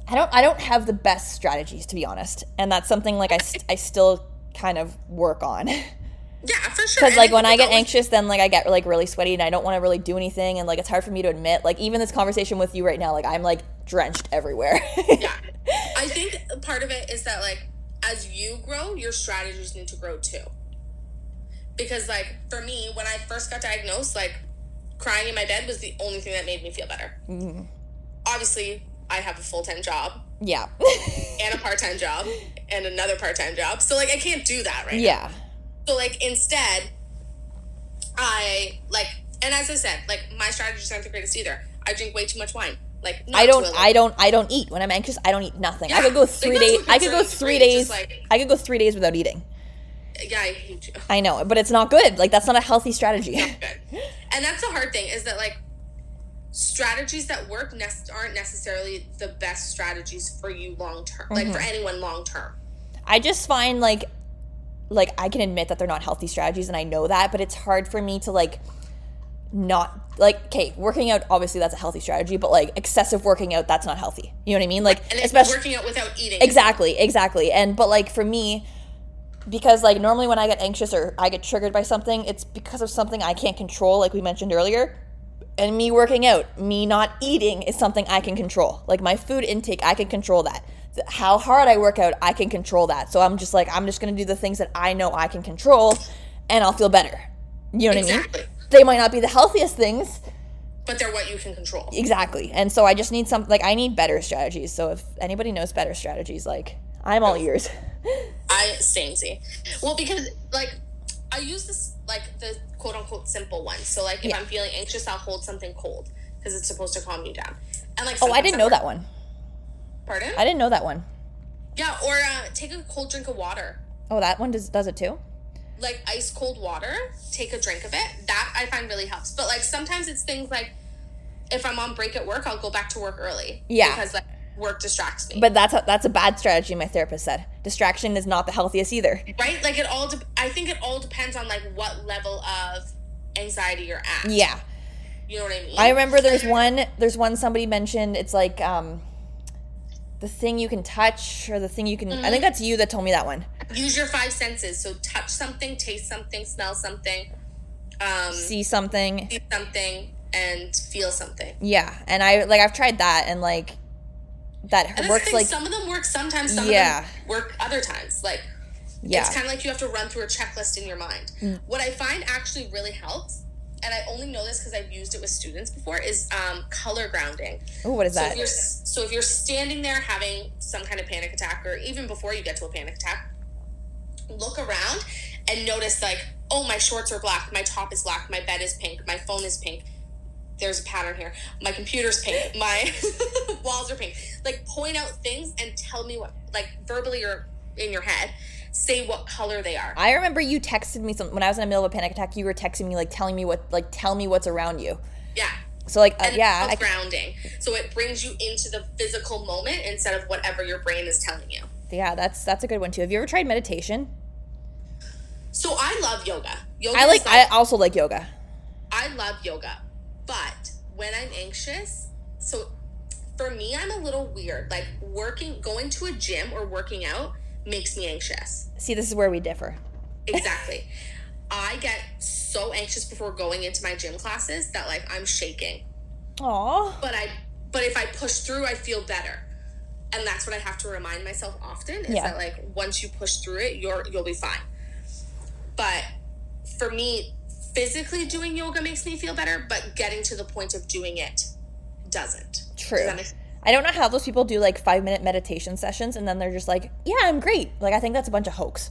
I don't. I don't have the best strategies to be honest, and that's something like I, st- I still kind of work on. yeah, for sure. Because like when I get always- anxious, then like I get like really sweaty and I don't want to really do anything, and like it's hard for me to admit. Like even this conversation with you right now, like I'm like drenched everywhere. Yeah. I think part of it is that like as you grow, your strategies need to grow too. Because like for me, when I first got diagnosed, like crying in my bed was the only thing that made me feel better. Mm-hmm. Obviously, I have a full time job yeah. and a part time job and another part time job, so like I can't do that right. now. yeah. So like instead, I like, and as I said, like my strategies aren't the greatest either. I drink way too much wine. Like not I don't. I don't. I don't eat when I'm anxious. I don't eat nothing. I could go three that's days. I could go three days. like- I could go three days without eating. Yeah, I hate you. I know, but it's not good. Like that's not a healthy strategy. good. And that's the hard thing is that like strategies that work ne- aren't necessarily the best strategies for you long term, like Mm-hmm. for anyone long term. I just find like like I can admit that they're not healthy strategies and I know that, but it's hard for me to like not like okay, working out obviously that's a healthy strategy, but like excessive working out that's not healthy. You know what I mean? Like And it's especially working out without eating. Exactly, exactly. And but like for me because like normally when I get anxious or I get triggered by something, it's because of something I can't control like we mentioned earlier. And me working out, me not eating is something I can control. Like my food intake, I can control that. How hard I work out, I can control that. So I'm just like I'm just going to do the things that I know I can control and I'll feel better. You know what Exactly. I mean? They might not be the healthiest things, But they're what you can control. Exactly. And so I just need some like I need better strategies. So if anybody knows better strategies, like I'm all ears. I samey. Well, because like I use this like the quote unquote simple one. So like if Yeah. I'm feeling anxious, I'll hold something cold because it's supposed to calm you down. And like Oh, I didn't know that one. Pardon? I didn't know that one. yeah, or uh, take a cold drink of water. Oh, that one does does it too? like ice cold water, take a drink of it. That I find really helps. But like sometimes it's things like if I'm on break at work, I'll go back to work early. Yeah. Because like work distracts me. But that's a, that's a bad strategy. My therapist said distraction is not the healthiest either. right? Like it all. De- I think it all depends on like what level of anxiety you're at. Yeah, You know what I mean? I remember there's one there's one somebody mentioned. It's like um, the thing you can touch or the thing you can. I think that's you that told me that one. Use your five senses. So touch something, taste something, smell something, um, see See something. something, and feel something. Yeah, and I like I've tried that and like that And works like some of them work sometimes, some Yeah. of them work other times. Like yeah. it's kind of like you have to run through a checklist in your mind. Mm. What I find actually really helps, and I only know this because I've used it with students before, is um, color grounding. Oh, what is So that? if you're so if you're standing there having some kind of panic attack or even before you get to a panic attack, look around and notice like, oh, my shorts are black, my top is black, my bed is pink, my phone is pink. There's a pattern here. My computer's pink. My walls are pink. Like point out things and tell me what, like verbally or in your head, say what color they are. I remember you texted me some when I was in the middle of a panic attack. You were texting me like telling me what like tell me what's around you. Yeah. So like uh, yeah, I, grounding. So it brings you into the physical moment instead of whatever your brain is telling you. yeah, that's that's a good one too. Have you ever tried meditation? So I love yoga. Yoga I is like I also like yoga. I love yoga, but when I'm anxious, so for me, I'm a little weird. Like working, going to a gym or working out makes me anxious. See, this is where we differ. Exactly. I get so anxious before going into my gym classes that like I'm shaking. Aw. But I, but if I push through, I feel better. And that's what I have to remind myself often is Yeah. that like once you push through it, you're you'll be fine. But for me, physically doing yoga makes me feel better, but getting to the point of doing it doesn't. True. Does make- I don't know how those people do like five minute meditation sessions and then they're just like, yeah, I'm great. Like I think that's a bunch of hoax.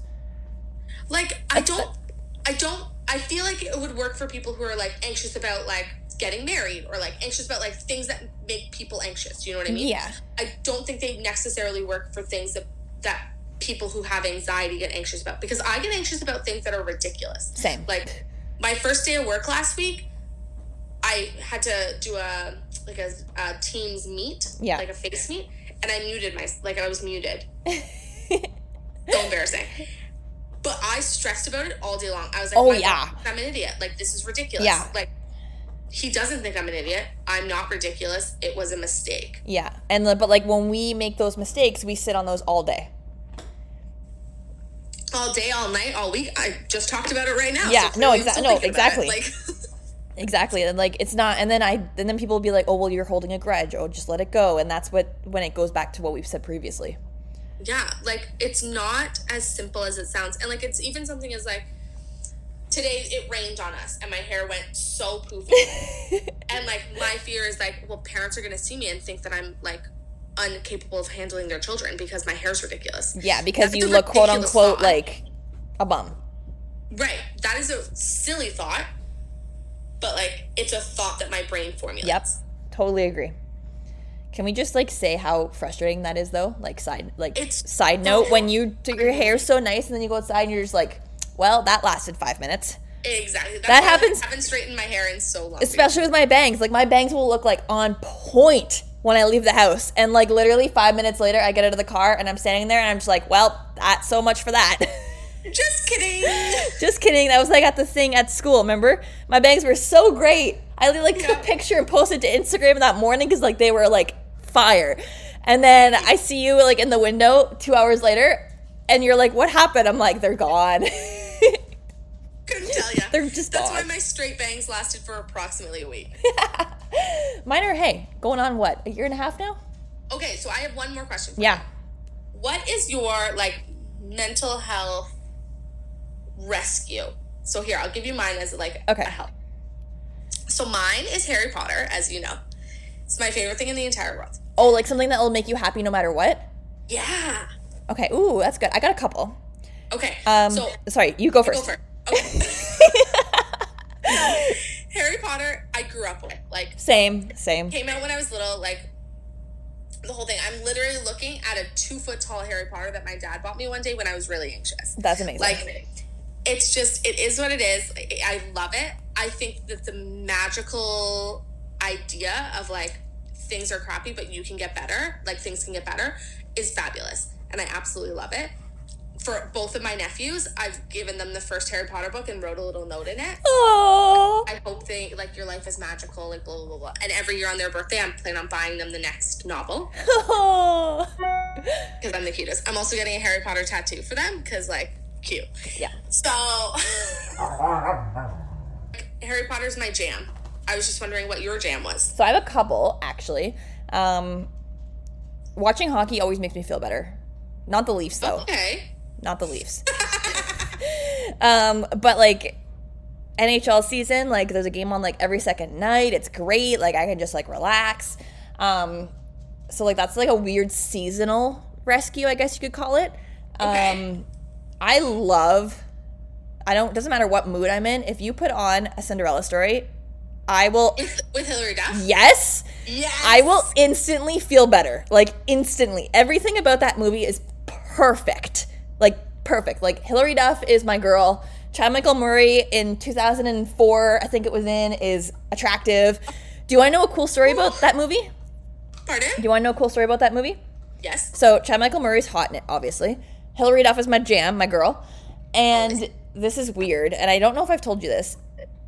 like I That's don't I don't I feel like it would work for people who are like anxious about like getting married or like anxious about like things that make people anxious. You know what I mean? Yeah. I don't think they necessarily work for things that that people who have anxiety get anxious about because I get anxious about things that are ridiculous. Same. Like my first day of work last week, I had to do a like a, a Teams meet, Yeah. like a face meet, and I muted my like I was muted. so embarrassing. But I stressed about it all day long. I was like, Oh, "My yeah. God, I'm an idiot. Like this is ridiculous. Yeah. Like he doesn't think I'm an idiot. I'm not ridiculous. It was a mistake. Yeah. And but like when we make those mistakes, we sit on those all day. All day, all night, all week. I just talked about it right now. Yeah, so no, exa- no, thinking about it. exactly. Like Exactly. And like it's not and then I and then people will be like, "Oh, well you're holding a grudge. Oh, just let it go." And that's what when it goes back to what we've said previously. yeah like it's not as simple as it sounds and like it's even something as like today it rained on us and my hair went so poofy and like my fear is like well parents are going to see me and think that i'm like incapable of handling their children because my hair's ridiculous Yeah, because That's you look quote unquote thought. like a bum. right that is a silly thought but like it's a thought that my brain formulates Yep. Totally agree. Can we just like say how frustrating that is though? Like side like It's- side note when you do your hair's so nice and then you go outside and you're just like, well, that lasted five minutes. exactly That's That happens- i haven't straightened my hair in so long Especially with my bangs. Like my bangs will look like on point when I leave the house. And like literally five minutes later I get out of the car and I'm standing there and I'm just like, well, that's so much for that. just kidding just kidding. That was like at the thing at school, remember? My bangs were so great. I like took a picture and posted to Instagram that morning because like they were like fire. And then I see you like in the window two hours later, and you're like, "What happened?" I'm like, "They're gone." couldn't tell you They're just that's why my straight bangs lasted for approximately a week Mine are hey, going on what a year and a half now? Okay, so I have one more question. For Yeah. you. What is your like mental health rescue? So here, I'll give you mine as like Okay. a help. So mine is Harry Potter, as you know. It's my favorite thing in the entire world. Oh, like something that will make you happy no matter what. Yeah. Okay. Ooh, that's good. I got a couple. Okay. Um, so sorry, you go go first. For it. Okay. Harry Potter, I grew up with. Like Same, same. came out when I was little, like the whole thing. I'm literally looking at a two foot tall Harry Potter that my dad bought me one day when I was really anxious. That's amazing. Like, it's just, it is what it is. I love it. I think that the magical idea of like things are crappy, but you can get better, like things can get better, is fabulous. And I absolutely love it. For both of my nephews, I've given them the first Harry Potter book and wrote a little note in it. oh. I hope they like your life is magical, like blah blah blah. blah. And every year on their birthday, I'm planning on buying them the next novel because I'm the cutest. I'm also getting a Harry Potter tattoo for them because like cute. Yeah. So Harry Potter's my jam. I was just wondering what your jam was. So I have a couple actually. Um, watching hockey always makes me feel better. Not the Leafs though. Okay. Not the Leafs. um, but like NHL season, like there's a game on like every second night. It's great. Like I can just like relax. Um, so like that's like a weird seasonal rescue, I guess you could call it. Okay. Um, I love. I don't. Doesn't matter what mood I'm in. If you put on a Cinderella story, I will. With, with Hilary Duff? Yes, Yes. I will instantly feel better. Like instantly. Everything about that movie is perfect. Like perfect. Like Hilary Duff is my girl. Chad Michael Murray in 2004, I think it was in, is attractive. Do I know a cool story about that movie? Pardon? Do you want to know a cool story about that movie? Yes. So Chad Michael Murray's hot in it, obviously. Hilary Duff is my jam, my girl. And this is weird, and I don't know if I've told you this,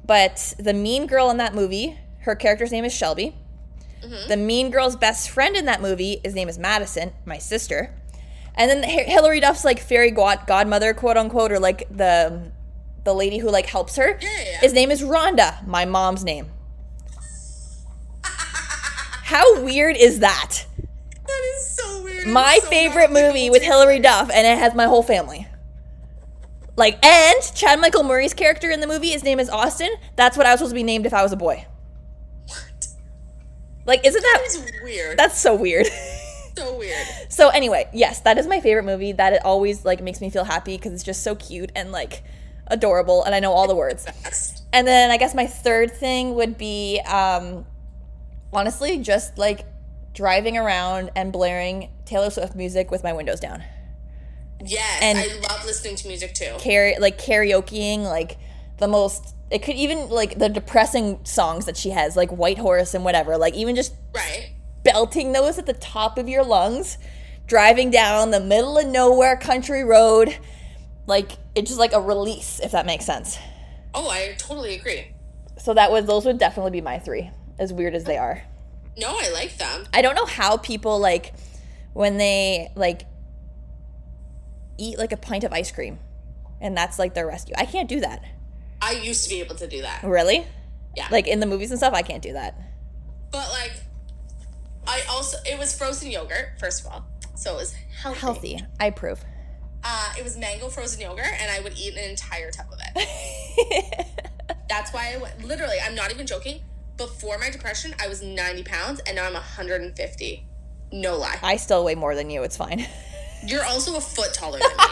but the mean girl in that movie, her character's name is Shelby. Mm-hmm. The mean girl's best friend in that movie, his name is Madison, my sister. And then H- Hilary Duff's like fairy godmother, quote unquote, or like the the lady who like helps her. Yeah, yeah. His name is Rhonda, my mom's name. How weird is that? That is so weird. my so favorite movie with Hilary Duff, and it has my whole family. Like, and Chad Michael Murray's character in the movie, his name is Austin. That's what I was supposed to be named if I was a boy. What? Like, isn't That that? is weird. That's so weird. so weird. so anyway, yes, that is my favorite movie. That it always like makes me feel happy because it's just so cute and like adorable, and I know all the words. And then I guess my third thing would be um, honestly just like driving around and blaring Taylor Swift music with my windows down. Yes, And- I love listening to music too. Like karaokeing like the most it could even like the depressing songs that she has like white horse and whatever like even just Right. Belting those at the top of your lungs driving down the middle of nowhere country road like it's just like a release if that makes sense Oh, I totally agree. so that was those would definitely be my three as weird as they are No, I like them. i don't know how people like when they like eat like a pint of ice cream and that's like their rescue i can't do that I used to be able to do that. really Yeah. like in the movies and stuff i can't do that But like, I also it was frozen yogurt first of all, so it was healthy. healthy i approve Uh, it was mango frozen yogurt, and I would eat an entire tub of it. That's why I went. Literally, I'm not even joking. Before my depression, I was 90 pounds, and now I'm 150. No lie. i still weigh more than you it's fine You're also a foot taller than me.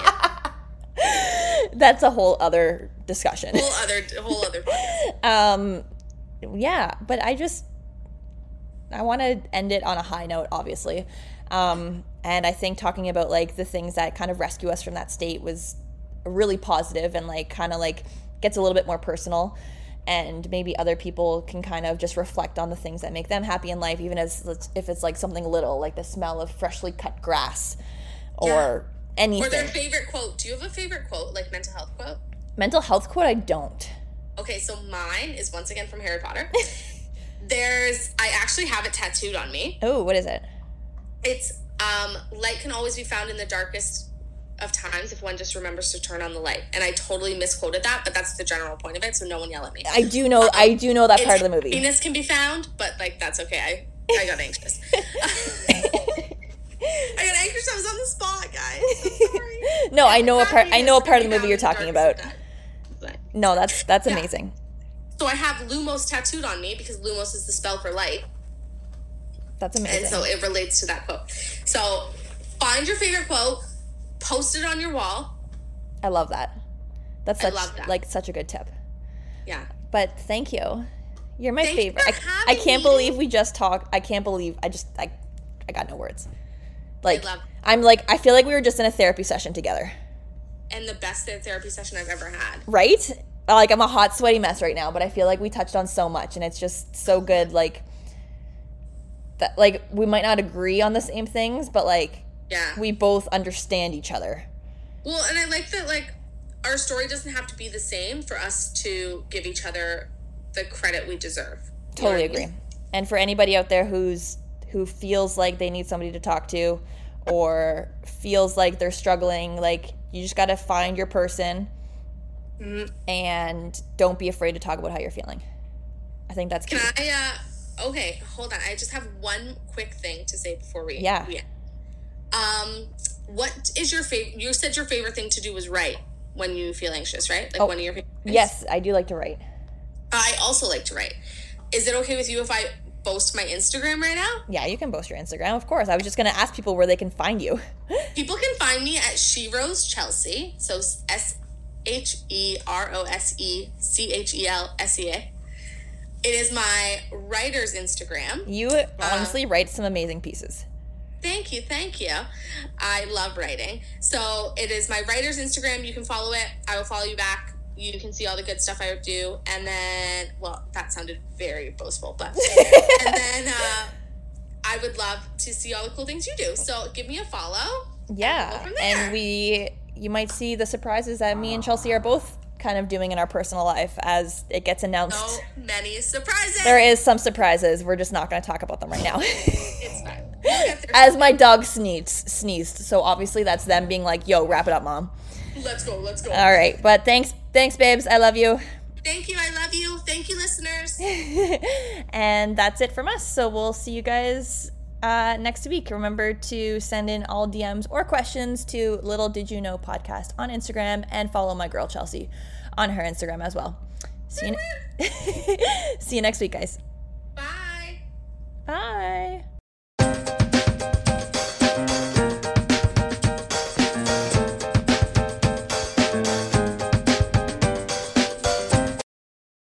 that's a whole other discussion whole other, whole other. um yeah but i just i want to end it on a high note obviously um and i think talking about like the things that kind of rescue us from that state was really positive and like kind of like gets a little bit more personal and maybe other people can kind of just reflect on the things that make them happy in life even as if it's like something little like the smell of freshly cut grass or Yeah. Or their favorite quote. Do you have a favorite quote, like mental health quote? mental health quote i don't Okay, so mine is once again from Harry Potter. There's, I actually have it tattooed on me. oh what is it It's um, light can always be found in the darkest of times if one just remembers to turn on the light. And I totally misquoted that, but that's the general point of it. So no one yell at me. i do know i do know that part of the movie Venus can be found, but like that's okay. I I got anxious. I got anxious. I was on the spot, guys. I'm sorry. no, I know a part. I know a part of the movie you're talking about. darkest of times. But- No, that's that's Yeah. amazing. So I have Lumos tattooed on me because Lumos is the spell for light. That's amazing. And so it relates to that quote. So find your favorite quote, post it on your wall. I love that. That's such that. like such a good tip. Yeah. But thank you. You're my favorite. I, I can't me. believe we just talked. I can't believe I just I I got no words. Like love- I'm like I feel like we were just in a therapy session together. And the best therapy session I've ever had. Right? Like I'm a hot sweaty mess right now, but I feel like we touched on so much and it's just so good like that like we might not agree on the same things, but like Yeah. we both understand each other. Well, and I like that like our story doesn't have to be the same for us to give each other the credit we deserve. You know Totally what I mean? agree. And for anybody out there who's who feels like they need somebody to talk to or feels like they're struggling, like you just got to find your person Mhm. and don't be afraid to talk about how you're feeling. I think that's key. Can I uh okay, hold on. I just have one quick thing to say before we Yeah. we. Um what is your favorite you said your favorite thing to do was write when you feel anxious, right? Like Oh, one of your favorite things? Yes, I do like to write. I also like to write. Is it okay with you if I boast my Instagram right now? Yeah, you can boast your Instagram, of course. I was just gonna ask people where they can find you. People can find me at She Rose Chelsea. So S H E R O S E C H E L S E A. It is my writer's Instagram. You honestly write some amazing pieces. Thank you, thank you. I love writing. So it is my writer's Instagram. You can follow it. I will follow you back. You can see all the good stuff I do. And then, well, that sounded very boastful, but and then uh, I would love to see all the cool things you do. So give me a follow. Yeah, go from there. and we you might see the surprises that me and Chelsea are both kind of doing in our personal life as it gets announced. So many surprises. There is some surprises. We're just not going to talk about them right now. It's fine. We'll get there. As my dog sneezed, sneezed. So obviously that's them being like, "Yo, wrap it up, mom." Let's go. Let's go. All right, but thanks, thanks, babes. I love you. Thank you. I love you. Thank you, listeners. and that's it from us. So we'll see you guys uh, next week. Remember to send in all DMs or questions to Little Did You Know podcast on Instagram and follow my girl Chelsea on her Instagram as well. See you, see you next week, guys. Bye. Bye.